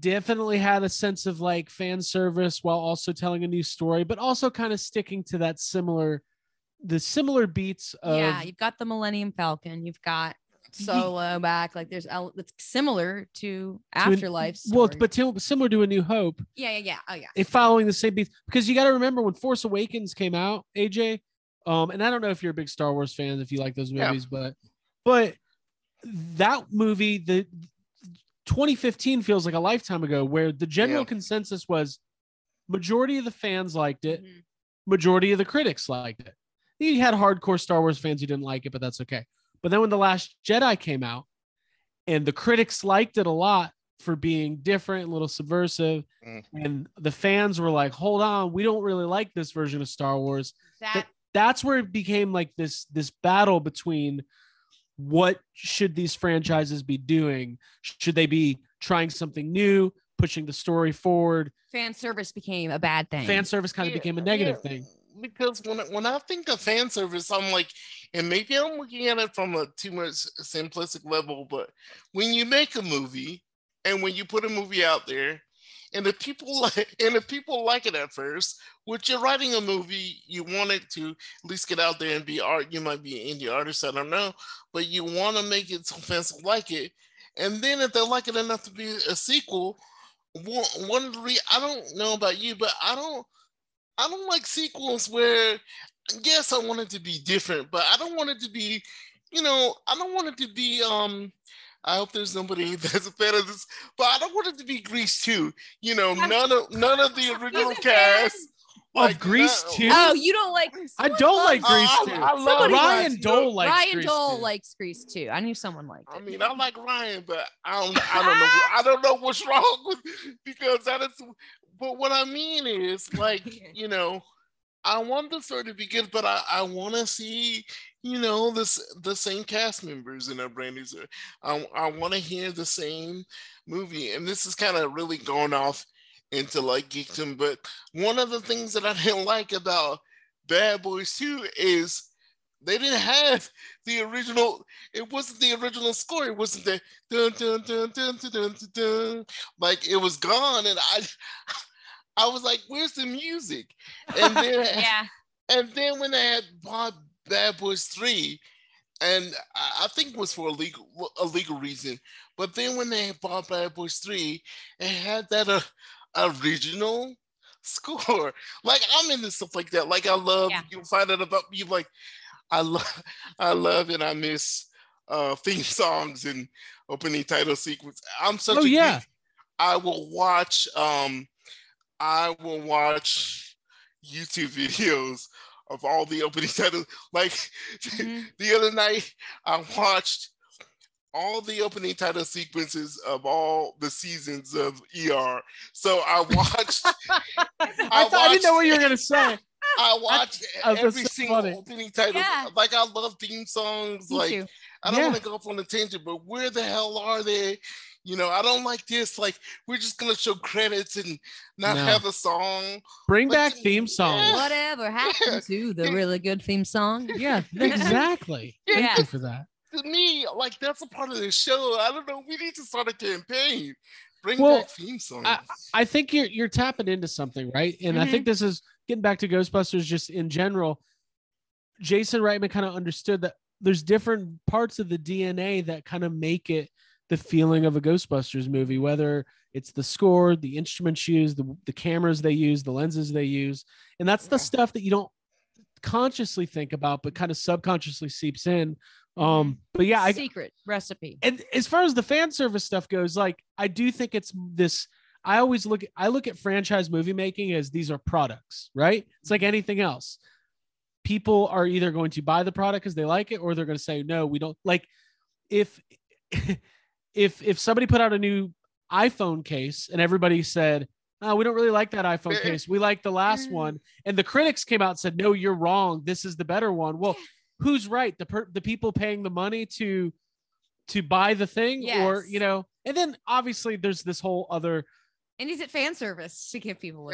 definitely had a sense of like fan service while also telling a new story but also kind of sticking to that similar the similar beats of yeah. You've got the Millennium Falcon. You've got Solo back. Like there's, it's similar to an- Afterlife. well but to, similar to a new hope yeah, yeah, yeah. Oh, yeah. it following the same beats because you got to remember when Force Awakens came out, AJ. Um, and I don't know if you're a big Star Wars fan, if you like those Yeah. movies, but but that movie, the 2015 feels like a lifetime ago, where the general Yeah. consensus was majority of the fans liked it, Mhm. majority of the critics liked it. You had hardcore Star Wars fans who didn't like it, but that's okay. But then when the Last Jedi came out, and the critics liked it a lot for being different, a little subversive, Mm. and the fans were like, "Hold on, we don't really like this version of Star Wars." That, That's where it became like this this battle between what should these franchises be doing? Should they be trying something new, pushing the story forward? fan service became a bad thing. Fan service kind of Yeah, became a negative yeah, thing. Because when when I think of fan service, I'm like, and maybe I'm looking at it from a too much simplistic level, but when you make a movie and when you put a movie out there, and if people <laughs> like and if people like it at first, which you're writing a movie, you want it to at least get out there and be art. You might be an indie artist, I don't know, but you want to make it so fans like it. And then if they like it enough to be a sequel, one, one of the re- I don't know about you, but I don't I don't like sequels where yes, I want it to be different, but I don't want it to be, you know, I don't want it to be um I hope there's nobody <laughs> that's a fan of this, but I don't want it to be Grease too. You know, none of none of the original cast. Of Grease no. too. Oh, you don't like I don't like Uh, Grease I- too. I love Somebody Ryan Grease, Dole you know. likes Ryan Grease Dole too. likes Grease too. I knew someone liked it. I mean, I like Ryan, but I don't, I don't know, I don't know what's <laughs> wrong with because that is. But what I mean is, like, <laughs> you know, I want the story to be good, but I, I want to see, you know, this the same cast members in a brand new. I, I want to hear the same movie, and this is kind of really going off into like geekdom. But one of the things that I <laughs> didn't like about Bad Boys 2 is they didn't have <laughs> the original. It wasn't the original score. It wasn't the dun dun dun dun dun dun dun. dun. Like it was gone, and I, <laughs> I was like, "Where's the music?" And then, Yeah. and then when they had bought Bad Boys Three, and I I think it was for a legal a legal reason, but then when they bought Bad Boys Three, it had that uh, original score. <laughs> Like I'm into stuff like that. Like I love Yeah. you find out about you like I love <laughs> I love and I miss uh theme songs and opening title sequence. I'm such Oh, a yeah. geek. I will watch um I will watch YouTube <laughs> videos of all the opening titles. Like Mhm. <laughs> the other night I watched all the opening title sequences of all the seasons of ER. So I <laughs> watched I, thought, I didn't know what you were gonna say. I watched that's every so single funny. opening title. Yeah. Like I love theme songs. Me like too. I don't Yeah. want to go off on a tangent, but where the hell are they? You know, I don't like this. Like we're just gonna show credits and not No. have a song. Bring But back theme song. Yeah. Whatever happened to the really good theme song? <laughs> Yeah, exactly. Thank Yeah. you for that. To me, like that's a part of the show. I don't know. We need to start a campaign. Bring Well, back theme songs. I think you're you're tapping into something, right? And I think mm-hmm. this is getting back to Ghostbusters just in general. Jason Reitman kind of understood that there's different parts of the DNA that kind of make it the feeling of a Ghostbusters movie, whether it's the score, the instruments used, the, the cameras they use, the lenses they use. And that's the stuff that you don't consciously think about, but kind of subconsciously seeps in. Um, but yeah, I, Secret recipe. and as far as the fan service stuff goes, like I do think it's this. I always look. I look at franchise movie making as these are products, right? It's like anything else. People are either going to buy the product because they like it, or they're going to say no, we don't like. If <laughs> if if somebody put out a new iPhone case and everybody said, "Oh, we don't really like that iPhone case. We like the last one," and the critics came out and said, "No, you're wrong. This is the better one." Well, who's right? The per- the people paying the money to to buy the thing, or you know, and then obviously there's this whole other. And is it fan service to give people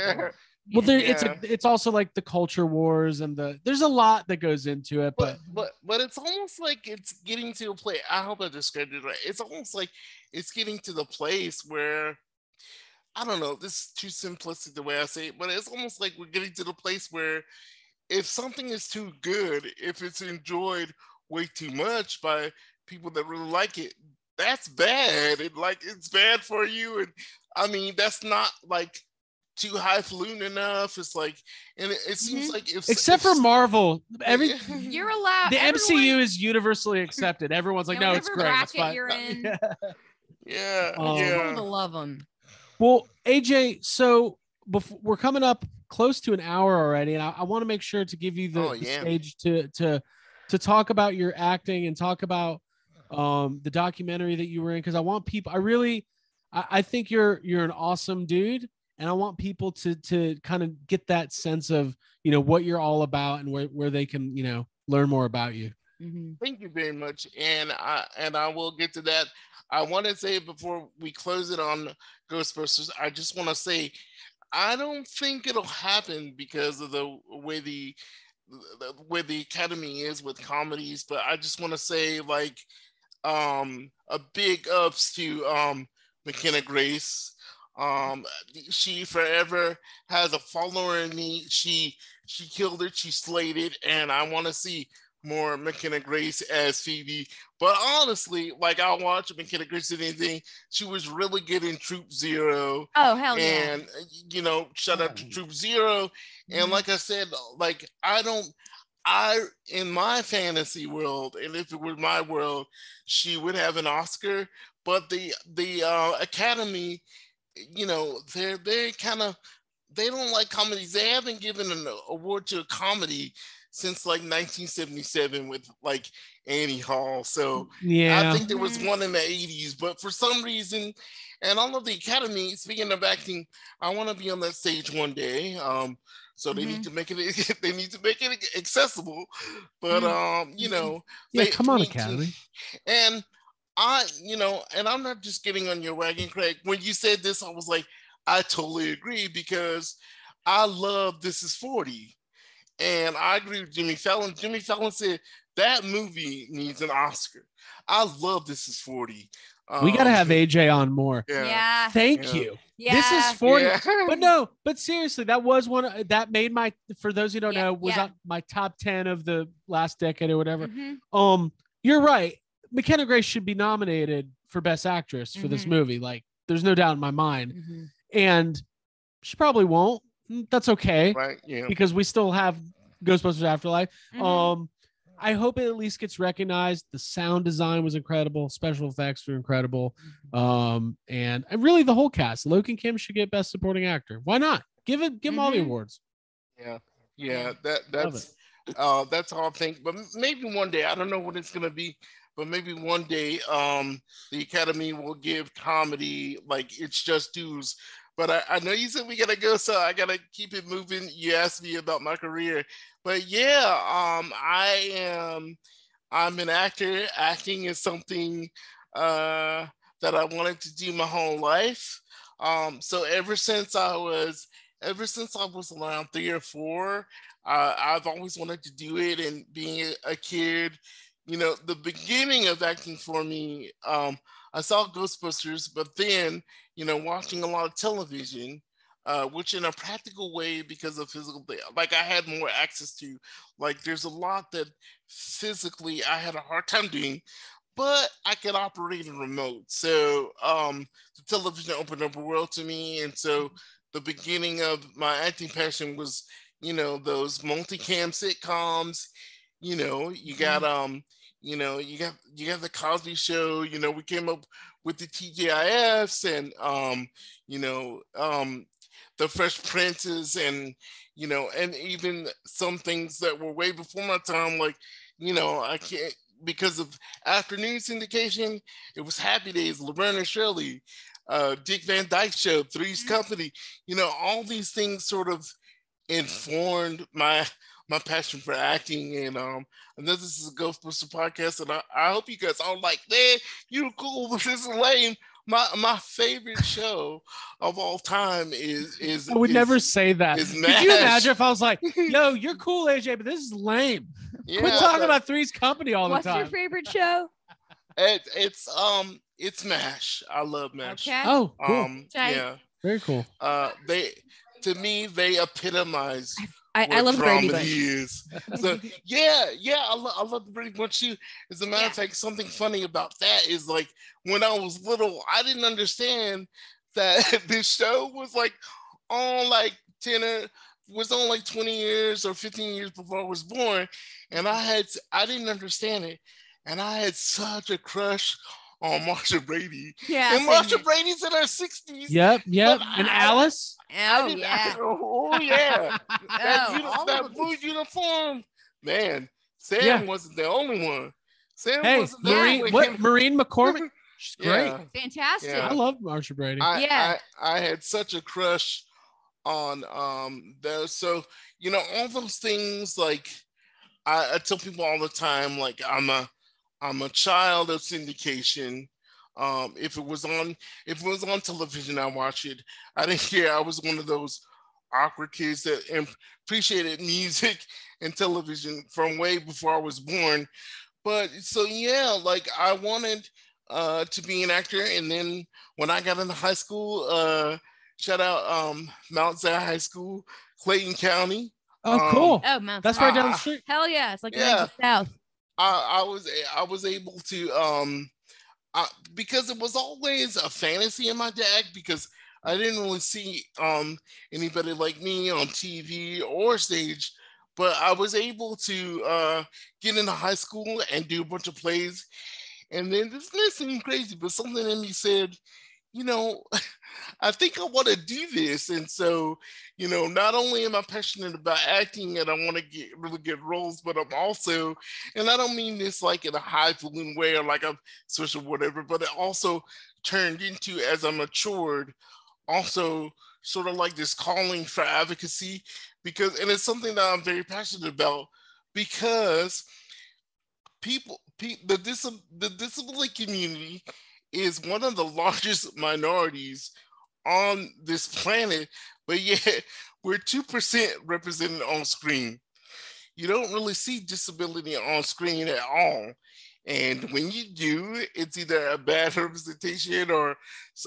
Yeah. Well, there it's a, it's also like the culture wars and the there's a lot that goes into it, but but but but it's almost like it's getting to a place. I hope I described it right. It's almost like it's getting to the place where I don't know. This is too simplistic the way I say it, but it's almost like we're getting to the place where if something is too good, if it's enjoyed way too much by people that really like it, that's bad. And like it's bad for you. And I mean, that's not like too highfalutin enough. It's like, and it, it seems Mhm. like if except if for Marvel, every <laughs> You're allowed. the everyone- MCU is universally accepted. Everyone's like, no, it's great. It's fine. you're <laughs> in. Yeah. Yeah, Um, yeah. to love them. Well, AJ, so before we're coming up close to an hour already, and I, I want to make sure to give you the, Oh, the stage to to to talk about your acting and talk about um the documentary that you were in because I want people. I really, I, I think you're you're an awesome dude, and I want people to to kind of get that sense of you know what you're all about and where where they can you know learn more about you. Mhm. Thank you very much, and I and I will get to that. I want to say before we close it on Ghostbusters, I just want to say I don't think it'll happen because of the way the, the way the academy is with comedies. But I just want to say like um a big ups to um McKenna Grace. Um, she forever has a follower in me. She she killed it. She slayed it, and I want to see more McKenna Grace as Phoebe. But honestly, like I watch McKenna Grace in anything, she was really good in Troop Zero. Oh hell yeah! And you know, shout out to Oh. Troop Zero. And Mhm. like I said, like I don't I in my fantasy world, and if it were my world, she would have an Oscar. But the the uh, Academy, you know, they're they kind of they don't like comedies. They haven't given an award to a comedy since like 1977 with like Annie Hall. So Yeah. I think there was one in the 80s, but for some reason, and all of the Academy, speaking of acting, I want to be on that stage one day. Um, so they need to make it <laughs> they need to make it accessible. But um, you know, yeah, they come on, Academy. and I, you know, and I'm not just getting on your wagon, Craig. When you said this, I was like, I totally agree because I love This Is 40. And I agree with Jimmy Fallon. Jimmy Fallon said that movie needs an Oscar. I love This Is 40. we got to Um, have AJ on more. Yeah. Yeah. Thank Yeah. you. Yeah. This is 40. Yeah. But no, but seriously, that was one of- that made my for those who don't Yeah, know was yeah. on my top 10 of the last decade or whatever. Mhm. Um, you're right. McKenna Grace should be nominated for best actress for this Mhm. movie. Like, there's no doubt in my mind. Mhm. And she probably won't. Mm, That's okay right. Yeah. because we still have Ghostbusters Afterlife. Mhm. Um, I hope it at least gets recognized. The sound design was incredible, special effects were incredible. Um, and and really the whole cast. Logan Kim should get best supporting actor. Why not? Give it give him all the Mhm. awards. Yeah, yeah, that that's uh that's all I think. But maybe one day, I don't know what it's gonna be, but maybe one day um the Academy will give comedy like it's just dues. But I, I know you said we gotta go, so I gotta keep it moving. You asked me about my career, but yeah, um I am I'm an actor. Acting is something uh that I wanted to do my whole life. Um, so ever since I was ever since I was around three or four, uh, I've always wanted to do it. And being a, a kid, you know, the beginning of acting for me, um, I saw Ghostbusters, but then, you know, watching a lot of television, uh, which in a practical way, because of physical, like I had more access to, like there's a lot that physically I had a hard time doing, but I could operate a remote. So um, the television opened up a world to me. And so the beginning of my acting passion was, you know, those multicam sitcoms. You know, you got um, you know, you got you got the Cosby Show. You know, we came up with the TGIFs and um, you know, um, the Fresh Princes and you know, and even some things that were way before my time, like you know, I can't because of afternoon syndication. It was Happy Days, Laverne and Shirley, uh, Dick Van Dyke Show, Three's Mhm. Company. You know, all these things sort of informed my my passion for acting. And um, I know this is a Ghostbuster podcast, and I, I hope you guys all like, man, you're cool, but this is lame. My my favorite show of all time is is I would is- never say that. is Could you imagine if I was like, <laughs> yo, you're cool, AJ, but this is lame. yeah, Quit talking but about Three's Company all the time." What's your favorite show? it, it's um it's Mash. I love Mash. Okay. Oh, cool. Um Tight. yeah. Very cool. Uh they to me they epitomize I, I love Brady Bunch. is. So <laughs> yeah, yeah, I, lo- I love the Brady Bunch too. As a matter of fact, something funny about that is like when I was little, I didn't understand that <laughs> this show was like on like 10 or was on like 20 years or 15 years before I was born. And I had I didn't understand it. And I had such a crush on Marcia Brady. Yeah. and Marcia. Brady's in her 60s. Yep, yep. But And I- Alice? I Oh didn't- yeah. <laughs> oh yeah. <laughs> that, Oh, uni- that of blue uniform, man. Sam Yeah. wasn't the only one. Sam Hey, wasn't the Maureen, only what one. Maureen McCormick? <laughs> She's great. Yeah. Fantastic. Yeah. I love Marcia Brady. I, Yeah. I, I had such a crush on um those. So you know all those things. Like I, I tell people all the time, like I'm a I'm a child of syndication. Um, if it was on if it was on television, I watch it. I didn't <laughs> care. I was one of those awkward kids that appreciated music <laughs> and television from way before I was born. But so yeah, like I wanted uh, to be an actor, and then when I got into high school, uh, shout out um, Mount Zion High School, Clayton County. oh, um, cool. Oh, Mount That's right down the street. Hell yeah. It's like Yeah. yeah. South. I, I was I was able to um, I, because it was always a fantasy in my deck because I didn't really see um anybody like me on TV or stage, but I was able to uh, get into high school and do a bunch of plays. And then this may seem crazy, but something in me said, you know, <laughs> I think I want to do this. And so, you know, not only am I passionate about acting and I want to get really good roles, but I'm also, and I don't mean this like in a highfalutin way or like I'm social whatever, but it also turned into as I matured, also sort of like this calling for advocacy because, and it's something that I'm very passionate about because people, pe- the, dis- the disability community is one of the largest minorities on this planet, but yet <laughs> we're 2% represented on screen. You don't really see disability on screen at all. And when you do, it's either a bad representation or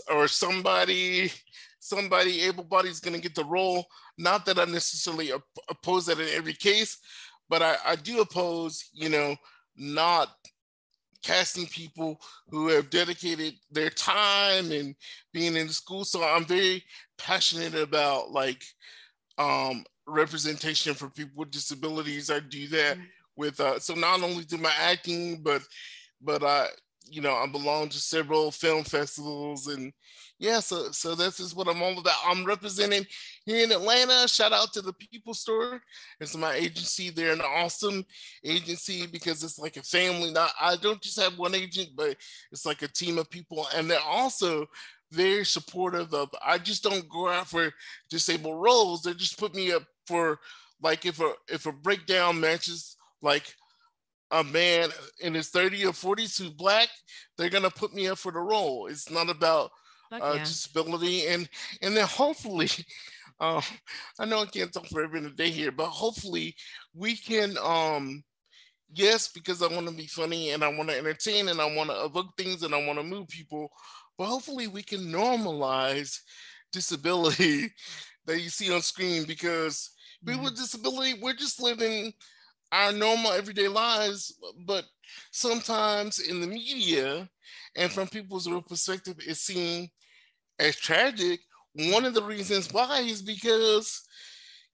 or somebody somebody able-bodied is going to get the role. Not that I necessarily oppose that in every case, but I, I do oppose, you know, not casting people who have dedicated their time and being in the school. So I'm very passionate about like um, representation for people with disabilities. I do that mm-hmm. with uh, so not only through my acting, but but I you know I belong to several film festivals and yeah, so so this is what I'm all about. I'm representing here in Atlanta. Shout out to the People Store. It's my agency. They're an awesome agency because it's like a family. Not I don't just have one agent, but it's like a team of people, and they're also very supportive of. I just don't go out for disabled roles. They just put me up for like if a if a breakdown matches like a man in his 30 or 40s who's black, they're gonna put me up for the role. It's not about uh, yeah. disability, and and then hopefully, <laughs> uh, I know I can't talk for every day here, but hopefully we can. Um, yes, because I want to be funny and I want to entertain and I want to evoke things and I want to move people, but hopefully we can normalize disability <laughs> that you see on screen because people mm-hmm. with disability we're just living our normal everyday lives, but sometimes in the media and from people's real perspective, it's seen as tragic. One of the reasons why is because,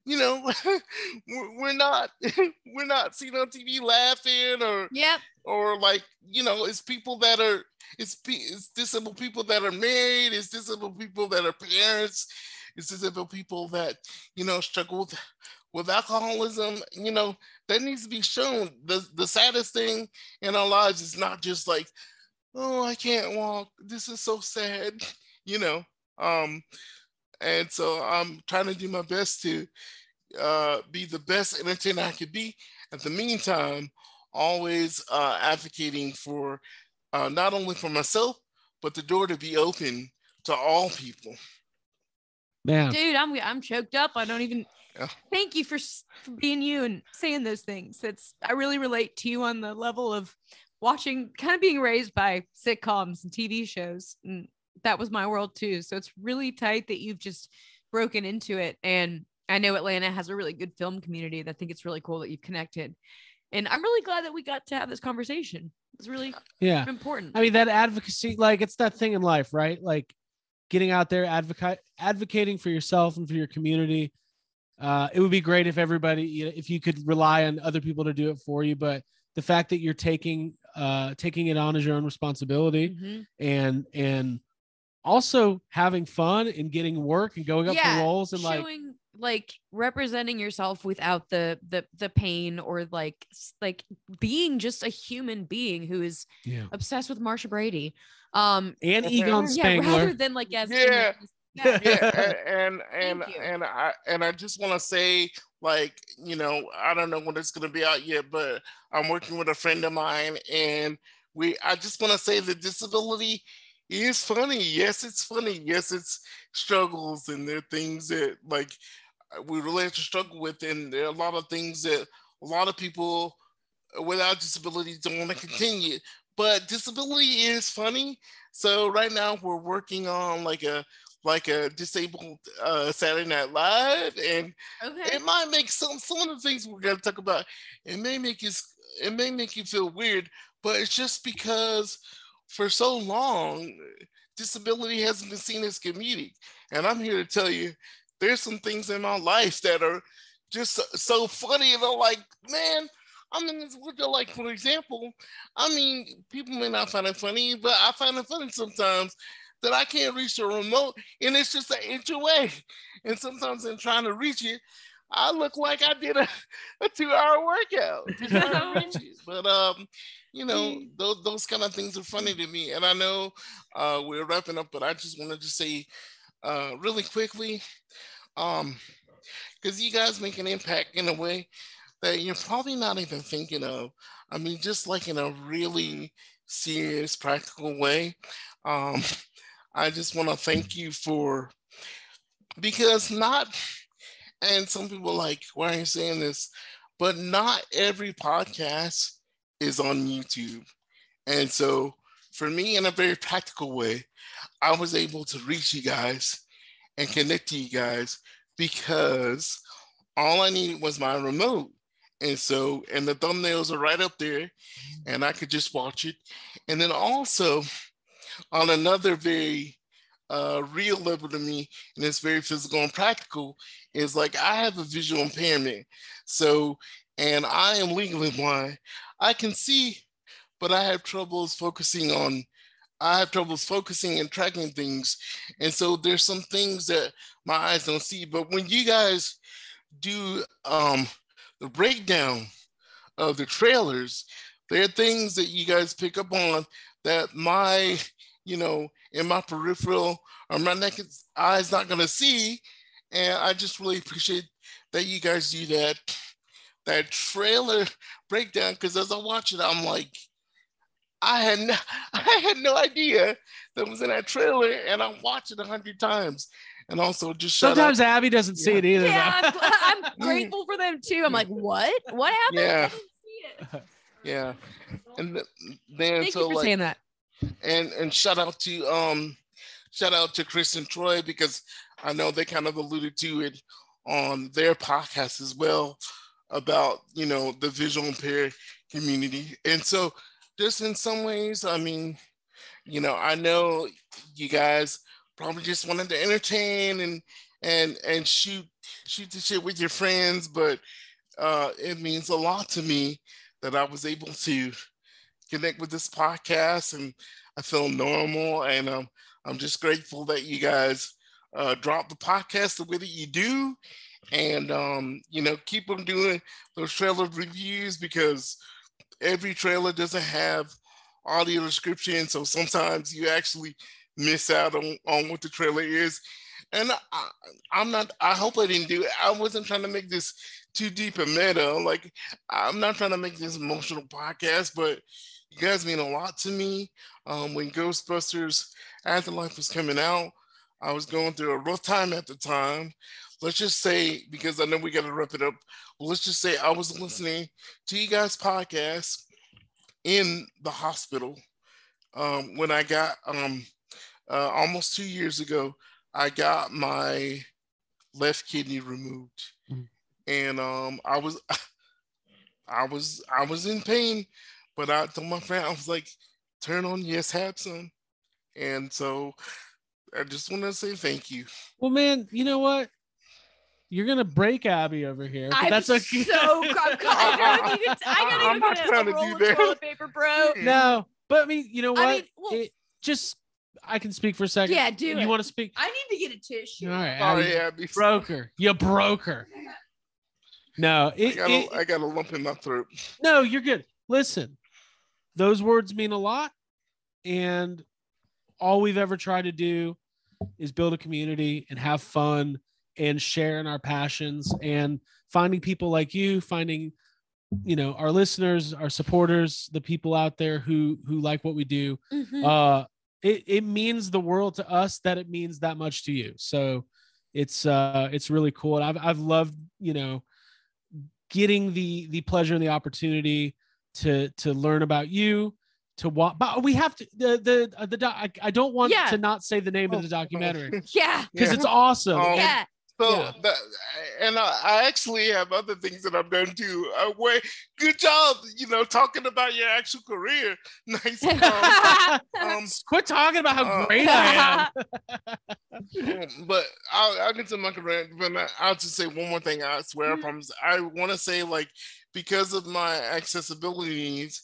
you know, <laughs> we're not <laughs> we're not seen on TV laughing or yep. or like you know, it's people that are it's it's disabled people that are married, it's disabled people that are parents, it's disabled people that you know struggle with with alcoholism. You know, that needs to be shown. The the saddest thing in our lives is not just like, oh, I can't walk. This is so sad <laughs> you know. Um, and so I'm trying to do my best to uh, be the best entertainer I could be. At the meantime, always uh, advocating for uh, not only for myself, but the door to be open to all people. Man, dude, I'm I'm choked up. I don't even. Yeah. Thank you for, for being you and saying those things. It's I really relate to you on the level of watching, kind of being raised by sitcoms and TV shows, and that was my world too. So it's really tight that you've just broken into it. And I know Atlanta has a really good film community. I think it's really cool that you've connected. And I'm really glad that we got to have this conversation. It's really yeah important. I mean, that advocacy, like it's that thing in life, right? Like getting out there, advocate advocating for yourself and for your community. Uh, it would be great if everybody, you know, if you could rely on other people to do it for you. But the fact that you're taking uh, taking it on as your own responsibility mm-hmm. and and also having fun and getting work and going up yeah, for roles and showing, like like representing yourself without the the the pain or like like being just a human being who is yeah. obsessed with Marcia Brady um and Egon Spengler yeah, rather than like as yeah. yeah. yeah. and <laughs> and and I and I just want to say like you know I don't know when it's gonna be out yet, but I'm working with a friend of mine, and we I just want to say the disability is funny. Yes, it's funny. Yes, it's struggles and there are things that like uh, we really have to struggle with, and there are a lot of things that a lot of people without disabilities don't want to continue. But disability is funny. So right now we're working on like a like a disabled uh, Saturday Night Live, and okay. it might make some some of the things we're gonna talk about. It may make you it may make you feel weird, but it's just because for so long, disability hasn't been seen as comedic. And I'm here to tell you, there's some things in my life that are just so, funny. And I'm like, man, I mean, it's like, for example, I mean, people may not find it funny, but I find it funny sometimes that I can't reach the remote and it's just an inch away. And sometimes in trying to reach it, I look like I did a, <laughs> a two hour workout. <laughs> but um, you know, those those kind of things are funny to me. And I know uh, we're wrapping up, but I just wanted to say uh, really quickly, um, because you guys make an impact in a way that you're probably not even thinking of. I mean, just like in a really serious, practical way. Um, I just want to thank you for because not and some people like, why are you saying this? But not every podcast is on YouTube. And so for me, in a very practical way, I was able to reach you guys and connect to you guys because all I needed was my remote. And so, and the thumbnails are right up there, and I could just watch it. And then also, on another very uh, real level to me, and it's very physical and practical, is like I have a visual impairment. So, and I am legally blind. I can see, but I have troubles focusing on, I have troubles focusing and tracking things. And so there's some things that my eyes don't see. But when you guys do um, the breakdown of the trailers, there are things that you guys pick up on that my you know, in my peripheral or my naked eye's not gonna see. And I just really appreciate that you guys do that that trailer breakdown because as I watch it, I'm like, I had no, <laughs> I had no idea that was in that trailer, and I watched it a hundred times. And also, just sometimes out. Abby doesn't see it either. Yeah, I'm, I'm, <laughs> grateful for them too. I'm like, what? What happened? Yeah, <laughs> yeah. And then Thank so you for like, saying that and and shout out to um shout out to Chris and Troy because I know they kind of alluded to it on their podcast as well about you know the visual impaired community. And so just in some ways I mean you know I know you guys probably just wanted to entertain and and and shoot shoot the shit with your friends but uh it means a lot to me that I was able to connect with this podcast and I feel normal. And um, I'm just grateful that you guys uh, drop the podcast the way that you do and um, you know keep them doing those trailer reviews because every trailer doesn't have audio description so sometimes you actually miss out on, on what the trailer is and I, i'm not i hope i didn't do it i wasn't trying to make this too deep and meta like i'm not trying to make this emotional podcast but you guys mean a lot to me. Um, when Ghostbusters Afterlife was coming out, I was going through a rough time at the time. Let's just say, because I know we got to wrap it up, let's just say I was listening to you guys' podcast in the hospital um, when I got um, uh, almost two years ago. I got my left kidney removed, mm-hmm. and um, I was, <laughs> I was, I was in pain but I told my friend, I was like, turn on Yes Hapson. And so I just want to say thank you. Well, man, you know what? You're gonna break Abby over here. But I'm that's okay. So I'm, I <laughs> gotta, I gotta I'm get a roll of toilet paper, bro. <laughs> No, but I mean, you know what? I mean, well, it, just I can speak for a second. Yeah, do you it. want to speak? I need to get a tissue. All right, Sorry, Abby, Abby. broke her. You broke her. No, it, I, got it, a, I got a lump in my throat. No, you're good. Listen, those words mean a lot. And all we've ever tried to do is build a community and have fun and sharing our passions and finding people like you, finding you know our listeners our supporters the people out there who who like what we do Mhm. uh it, it means the world to us that it means that much to you so it's uh it's really cool and i've, I've loved you know getting the the pleasure and the opportunity to to learn about you to watch but we have to the the uh, the doc, I, I don't want Yeah. to not say the name of the documentary <laughs> yeah, because <laughs> Yeah. it's awesome Oh. Yeah. So Yeah. that, and I, I actually have other things that I've done too. Uh, where, good job, you know, talking about your actual career. <laughs> Nice. <laughs> Um, um, Quit talking about how uh, great I am. <laughs> Um, but I'll, I'll get to my career. But I- I'll just say one more thing. I swear, I promise. I want to say, like, because of my accessibility needs,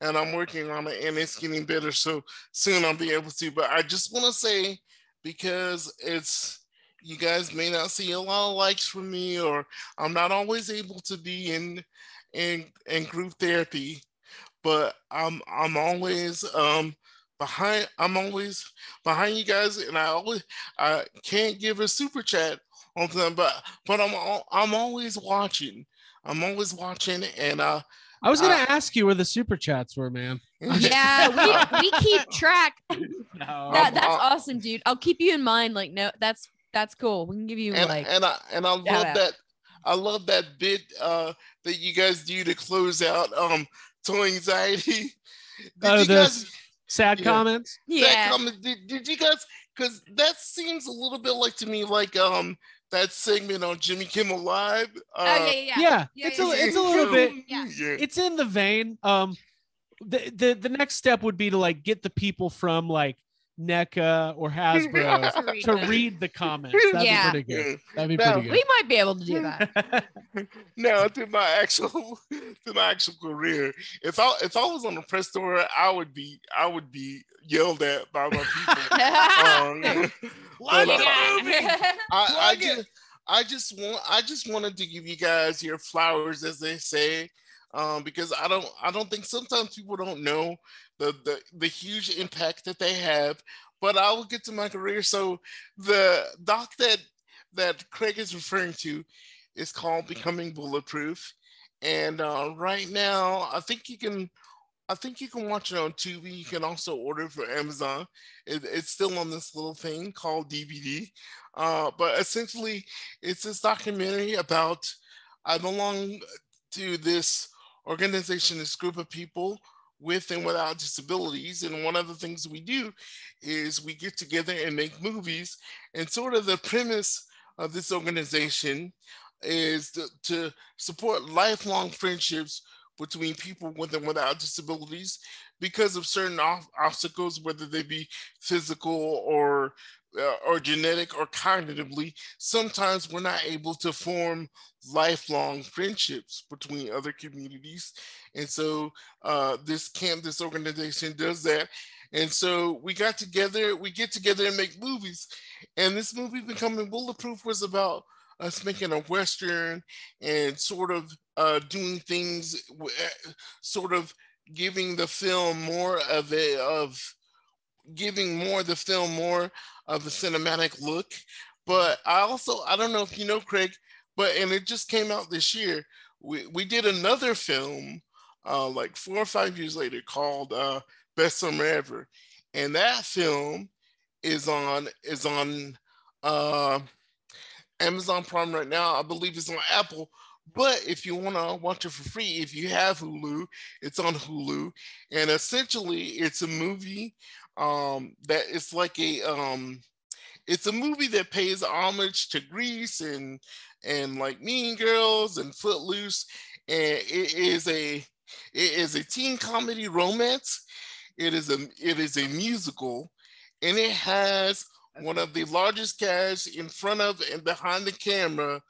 and I'm working on it, and it's getting better. So soon I'll be able to. But I just want to say, because it's you guys may not see a lot of likes from me, or I'm not always able to be in in in group therapy, but I'm I'm always um behind. I'm always behind you guys, and I always I can't give a super chat on them, but but I'm al- I'm always watching. I'm always watching, and uh, I was gonna uh, ask you where the super chats were, man. <laughs> yeah, we, we keep track. <laughs> No. That, that's awesome, dude. I'll keep you in mind. Like, no, that's that's cool. We can give you and like and I and I love out. that. I love that bit uh, that you guys do to close out um toy anxiety. <laughs> Did Oh, you the guys Sad yeah. comments. that yeah. comment, did, did you guys because that seems a little bit like to me like um that segment on Jimmy Kimmel Live. Uh, oh yeah, yeah, yeah. Yeah, Yeah, it's yeah, a yeah. it's a little bit. Yeah. <laughs> yeah. It's in the vein. Um, the the the next step would be to like get the people from like NECA or Hasbro To <laughs> read to read the comments. <laughs> That'd Yeah. be pretty good. That'd be No, pretty We might be able to do that. <laughs> good. now to my actual to my actual career. If I if I was on the press tour, I would be I would be yelled at by my people. um, Plug but, it uh, out. I, I just I just want I just wanted to give you guys your flowers, as they say, um, because I don't I don't think sometimes people don't know the the the huge impact that they have. But I will get to my career. So the doc that that Craig is referring to is called Becoming Bulletproof, and uh, right now I think you can. I think you can watch it on Tubi. You can also order it for Amazon. It, it's still on this little thing called DVD. Uh, but essentially, it's this documentary about I belong to this organization, this group of people with and without disabilities. And one of the things we do is we get together and make movies. And sort of the premise of this organization is to, to support lifelong friendships between people with and without disabilities because of certain ob- obstacles, whether they be physical or uh, or genetic or cognitively, sometimes we're not able to form lifelong friendships between other communities. And so uh, this camp, this organization does that. And so we got together, we get together and make movies. And this movie, Becoming Bulletproof, was about us making a Western and sort of uh, doing things, eh, sort of giving the film more of a, of giving more the film more of a cinematic look. But I also I don't know if you know Craig, but and it just came out this year. We we did another film uh, like four or five years later called uh, Best Summer Ever, and that film is on is on uh, Amazon Prime right now. I believe it's on Apple. But if you want to watch it for free, if you have Hulu, it's on Hulu, and essentially it's a movie um, that it's like a um, it's a movie that pays homage to Grease and and like Mean Girls and Footloose, and it is a it is a teen comedy romance. It is a it is a musical, and it has one of the largest casts in front of and behind the camera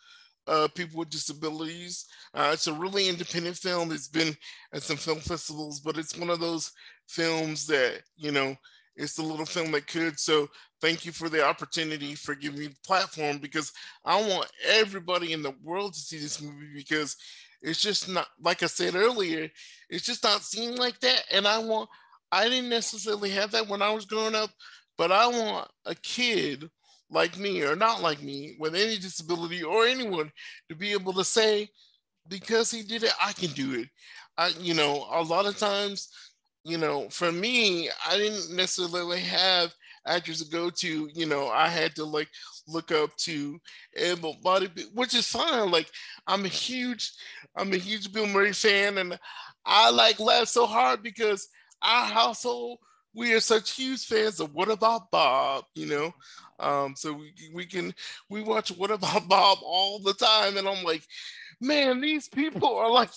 uh, people with disabilities. Uh, it's a really independent film. It's been at some film festivals, but it's one of those films that you know it's the little film that could. So thank you for the opportunity for giving me the platform because I want everybody in the world to see this movie because it's just not like I said earlier, it's just not seen like that. And I want I didn't necessarily have that when I was growing up, but I want a kid like me or not like me with any disability or anyone to be able to say, because he did it, I can do it. I, you know, a lot of times, you know, for me, I didn't necessarily have actors to go to. You know, I had to like look up to able body, which is fine. Like I'm a huge, I'm a huge Bill Murray fan, and I like laugh so hard because our household we are such huge fans of What About Bob, you know. Um, so we we can we watch What About <laughs> Bob all the time, and I'm like, man, these people are like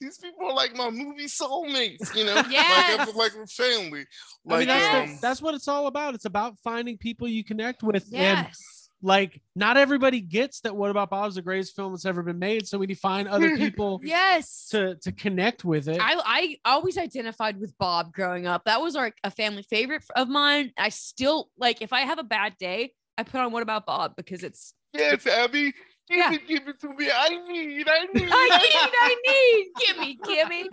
these people are like my movie soulmates, you know, Yes. like like we're family. I mean, Like that's, um, the, that's what it's all about. It's about finding people you connect with. And Yes. Like, not everybody gets that What About Bob's the greatest film that's ever been made. So we need to find other <laughs> people Yes. to, to connect with it. I, I always identified with Bob growing up. That was like a family favorite of mine. I still like if I have a bad day, I put on What About Bob because it's yes, Abby, give Yeah. it, give it to me. I need, I <laughs> need, I need, I need. Gimme, gimme.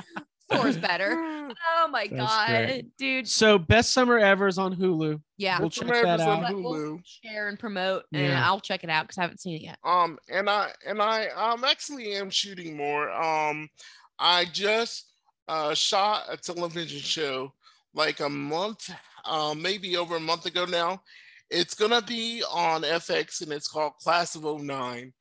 Four's better. <laughs> Oh my That's god, great. dude. so best summer ever is on Hulu. Yeah. We'll check America's that on out. But we'll share and promote, and Yeah. I'll check it out because I haven't seen it yet. Um, and I and I um actually am shooting more. Um, I just uh shot a television show like a month, um, maybe over a month ago now. It's gonna be on FX and it's called Class of 09.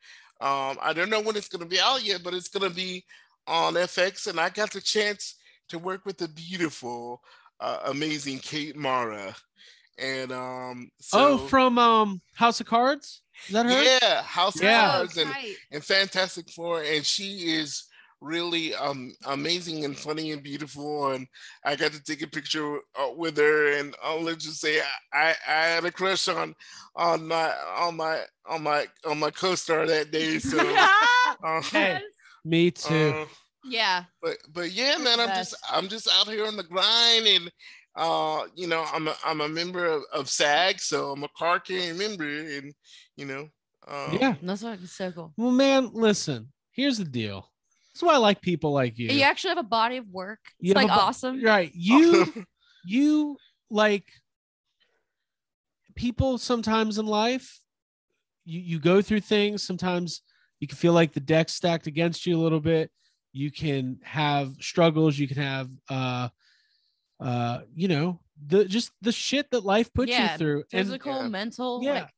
Um, I don't know when it's gonna be out yet, but it's gonna be on FX, and I got the chance to work with the beautiful, uh, amazing Kate Mara. And um, so oh, from um House of Cards? Is that her? yeah, House of Yeah. Cards and right. and Fantastic Four, and she is really um amazing and funny and beautiful. And I got to take a picture uh, with her, and I'll let's just say I, I I had a crush on on my on my on my on my co-star that day. So <laughs> uh, Hey. Me too. uh, yeah. but but yeah, man, I'm just. I'm just out here on the grind and. Uh, you know, I'm a I'm a member of, of SAG, so I'm a car carrying member, and you know, um, yeah. That's what it's so cool. Well, man, listen. Here's the deal. That's why I like people like you. You actually have a body of work. You It's have like bo- awesome. Right. You <laughs> you like people sometimes in life you you go through things sometimes you can feel like the deck stacked against you a little bit you can have struggles you can have uh uh you know the just the shit that life puts Yeah, you through and Physical, Yeah. mental. Yeah. Like,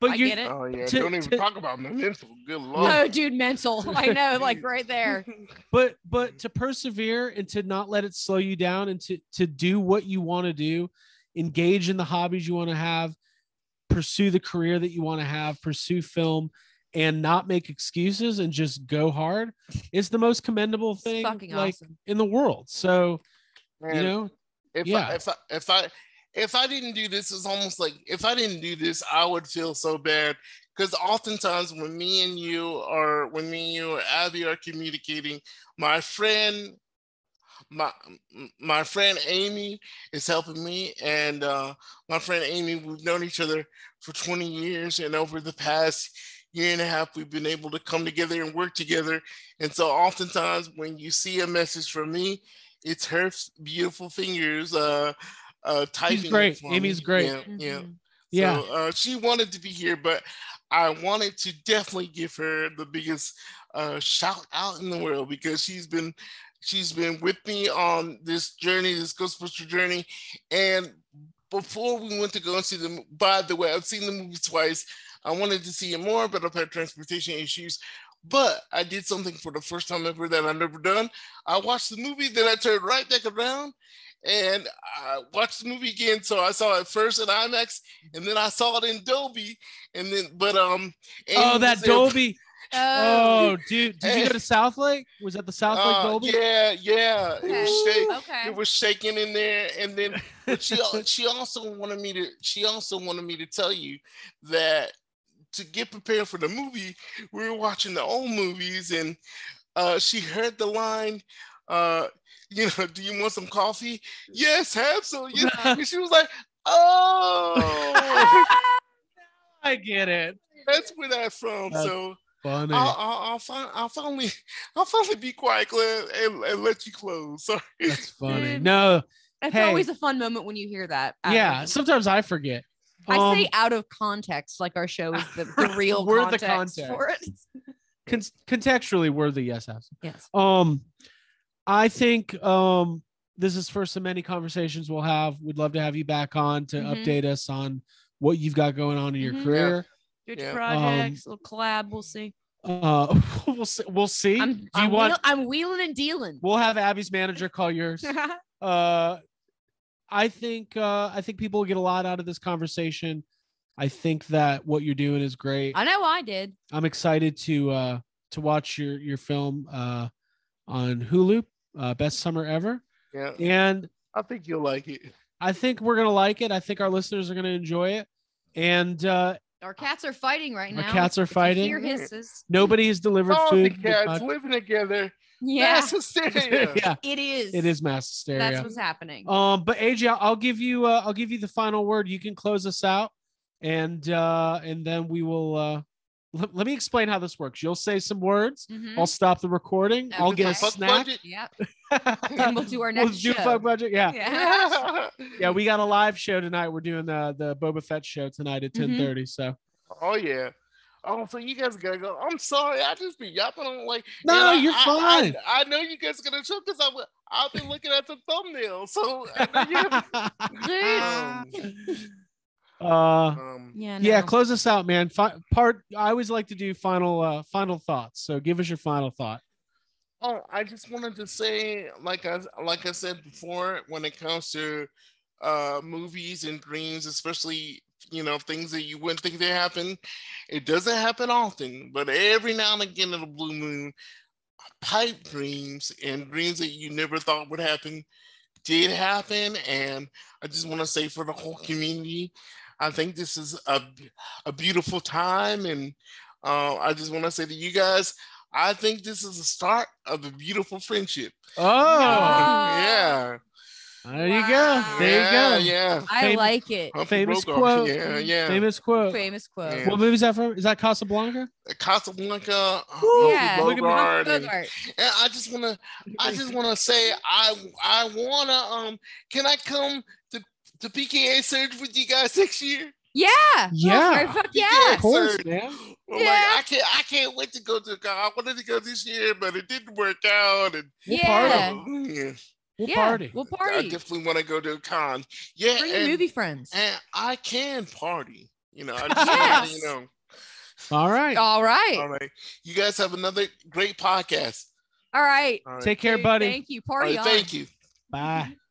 but I you get it. Oh yeah, To- don't even to- talk about mental. Good lord. Oh, dude, mental. <laughs> I know, like right there. <laughs> but but to persevere and to not let it slow you down and to to do what you want to do engage in the hobbies you want to have pursue the career that you want to have pursue film and not make excuses and just go hard is the most commendable thing like awesome. in the world so Man, you know if yeah. I, if I if I if I didn't do this, it's almost like if I didn't do this, I would feel so bad. Because oftentimes when me and you are when me and you or Abby are communicating, my friend my my friend Amy is helping me, and uh, my friend Amy, we've known each other for 20 years, and over the past year and a half, we've been able to come together and work together. And so, oftentimes, when you see a message from me, it's her beautiful fingers uh, uh, typing. it great. for Amy's me. great. Yeah, yeah. Mhm. Yeah. So, uh, she wanted to be here, but I wanted to definitely give her the biggest uh, shout out in the world because she's been she's been with me on this journey, this Ghostbuster journey. And before we went to go and see them, by the way, I've seen the movie twice. I wanted to see it more, but I've had transportation issues. But I did something for the first time ever that I've never done. I watched the movie, then I turned right back around and I watched the movie again. So I saw it first in IMAX, and then I saw it in Dolby, and then but um. oh that there- dolby <laughs> Oh, oh dude did you go to south lake was that the south lake Uh, dolby yeah, yeah. It was Okay. shake, okay. it was shaking in there, and then but she <laughs> she also wanted me to she also wanted me to tell you that to get prepared for the movie, we were watching the old movies, and uh, she heard the line. Uh, <laughs> you know, do you want some coffee? Yes, have some. Yes. and she was like, "Oh, <laughs> i get it that's where that's from." That's so funny I'll, I'll, I'll, fin- I'll finally, I'll finally be quiet, Glenn, and, and let you close. Sorry. that's funny no It's hey. always a fun moment when you hear that. yeah sometimes i forget I Um, say out of context, like our show is the, the <laughs> real We're the context, context. for it. <laughs> con- contextually worthy yes absolutely. Yes. um i think um this is first of many conversations we'll have we'd love to have you back on to Mhm. update us on what you've got going on in your Mhm. career Future Yeah. projects, little collab. We'll see. uh <laughs> we'll see we'll see I'm, do you I'm, want wheel- I'm wheeling and dealing. we'll have abby's manager call yours uh I think uh, I think people will get a lot out of this conversation. I think that what you're doing is great. I know I did. I'm excited to uh, to watch your your film uh, on Hulu, uh, best summer ever, Yeah, and I think you'll like it. I think we're gonna like it. I think our listeners are gonna enjoy it, and uh, Our cats are fighting right now. Our cats are If you fighting. Hear hisses. nobody has delivered All the food. to cats living together. Yeah, Mass <laughs> hysteria. yeah, it is. it is mass hysteria. That's what's happening. Um, but AJ, I'll- I'll give you uh, I'll give you the final word. You can close us out, and uh, and then we will. Uh, let, let me explain how this works. You'll say some words. Mhm. I'll stop the recording. I'll get a Okay. Fuck snack. budget. Yep. <laughs> <laughs> And we'll do our next. We'll next do show. fuck budget. Yeah. Yeah. yeah, We got a live show tonight. We're doing the the Boba Fett show tonight at Mhm. 10:30. So oh yeah. Oh, so you guys gotta go. I'm sorry, I just be yapping on like. No, I- you're I- fine. I, I know you guys are gonna show because I'm. I've been looking at the thumbnail, so I know you <laughs> have, uh, <laughs> um, Yeah. yeah, close us out, man. Fi- part. I always like to do final uh final thoughts. So give us your final thought. Oh, I just wanted to say, like I like I said before, when it comes to uh movies and dreams, especially you know things that you wouldn't think they happen, it doesn't happen often, but every now and again in a blue moon, pipe dreams and dreams that you never thought would happen did happen, and I just want to say for the whole community, I think this is a a beautiful time, and uh, I just want to say to you guys. I think this is the start of a beautiful friendship. Oh, <laughs> yeah. There you go. There yeah, you go. Yeah. I Fam- like it. Humphrey Famous Bogart, quote. Yeah, yeah. Famous quote. Famous quote. Yeah. What movie is that from? Is that Casablanca? Casablanca, Woo, Yeah. Humphrey look at me. Bogart, and, and I just wanna, I just wanna say, I, I wanna, um, can I come to to PKE Surge with you guys next year? Yeah. Yeah. Oh, fuck Yeah. yeah. Of course, Surge. man. Well, Yeah. Like, I can't, I can't wait to go to. I wanted to go this year, but it didn't work out. And We'll Yeah. party. yeah, We'll yeah. party. We'll party. I definitely want to go to a con. Yeah, Bring and, movie friends. and I can party. You know, I <laughs> just want to Yes. you know. All right. All right. All right. You guys have another great podcast. All right. All right. Take care, buddy. Thank you. Party right, on. thank you. Bye.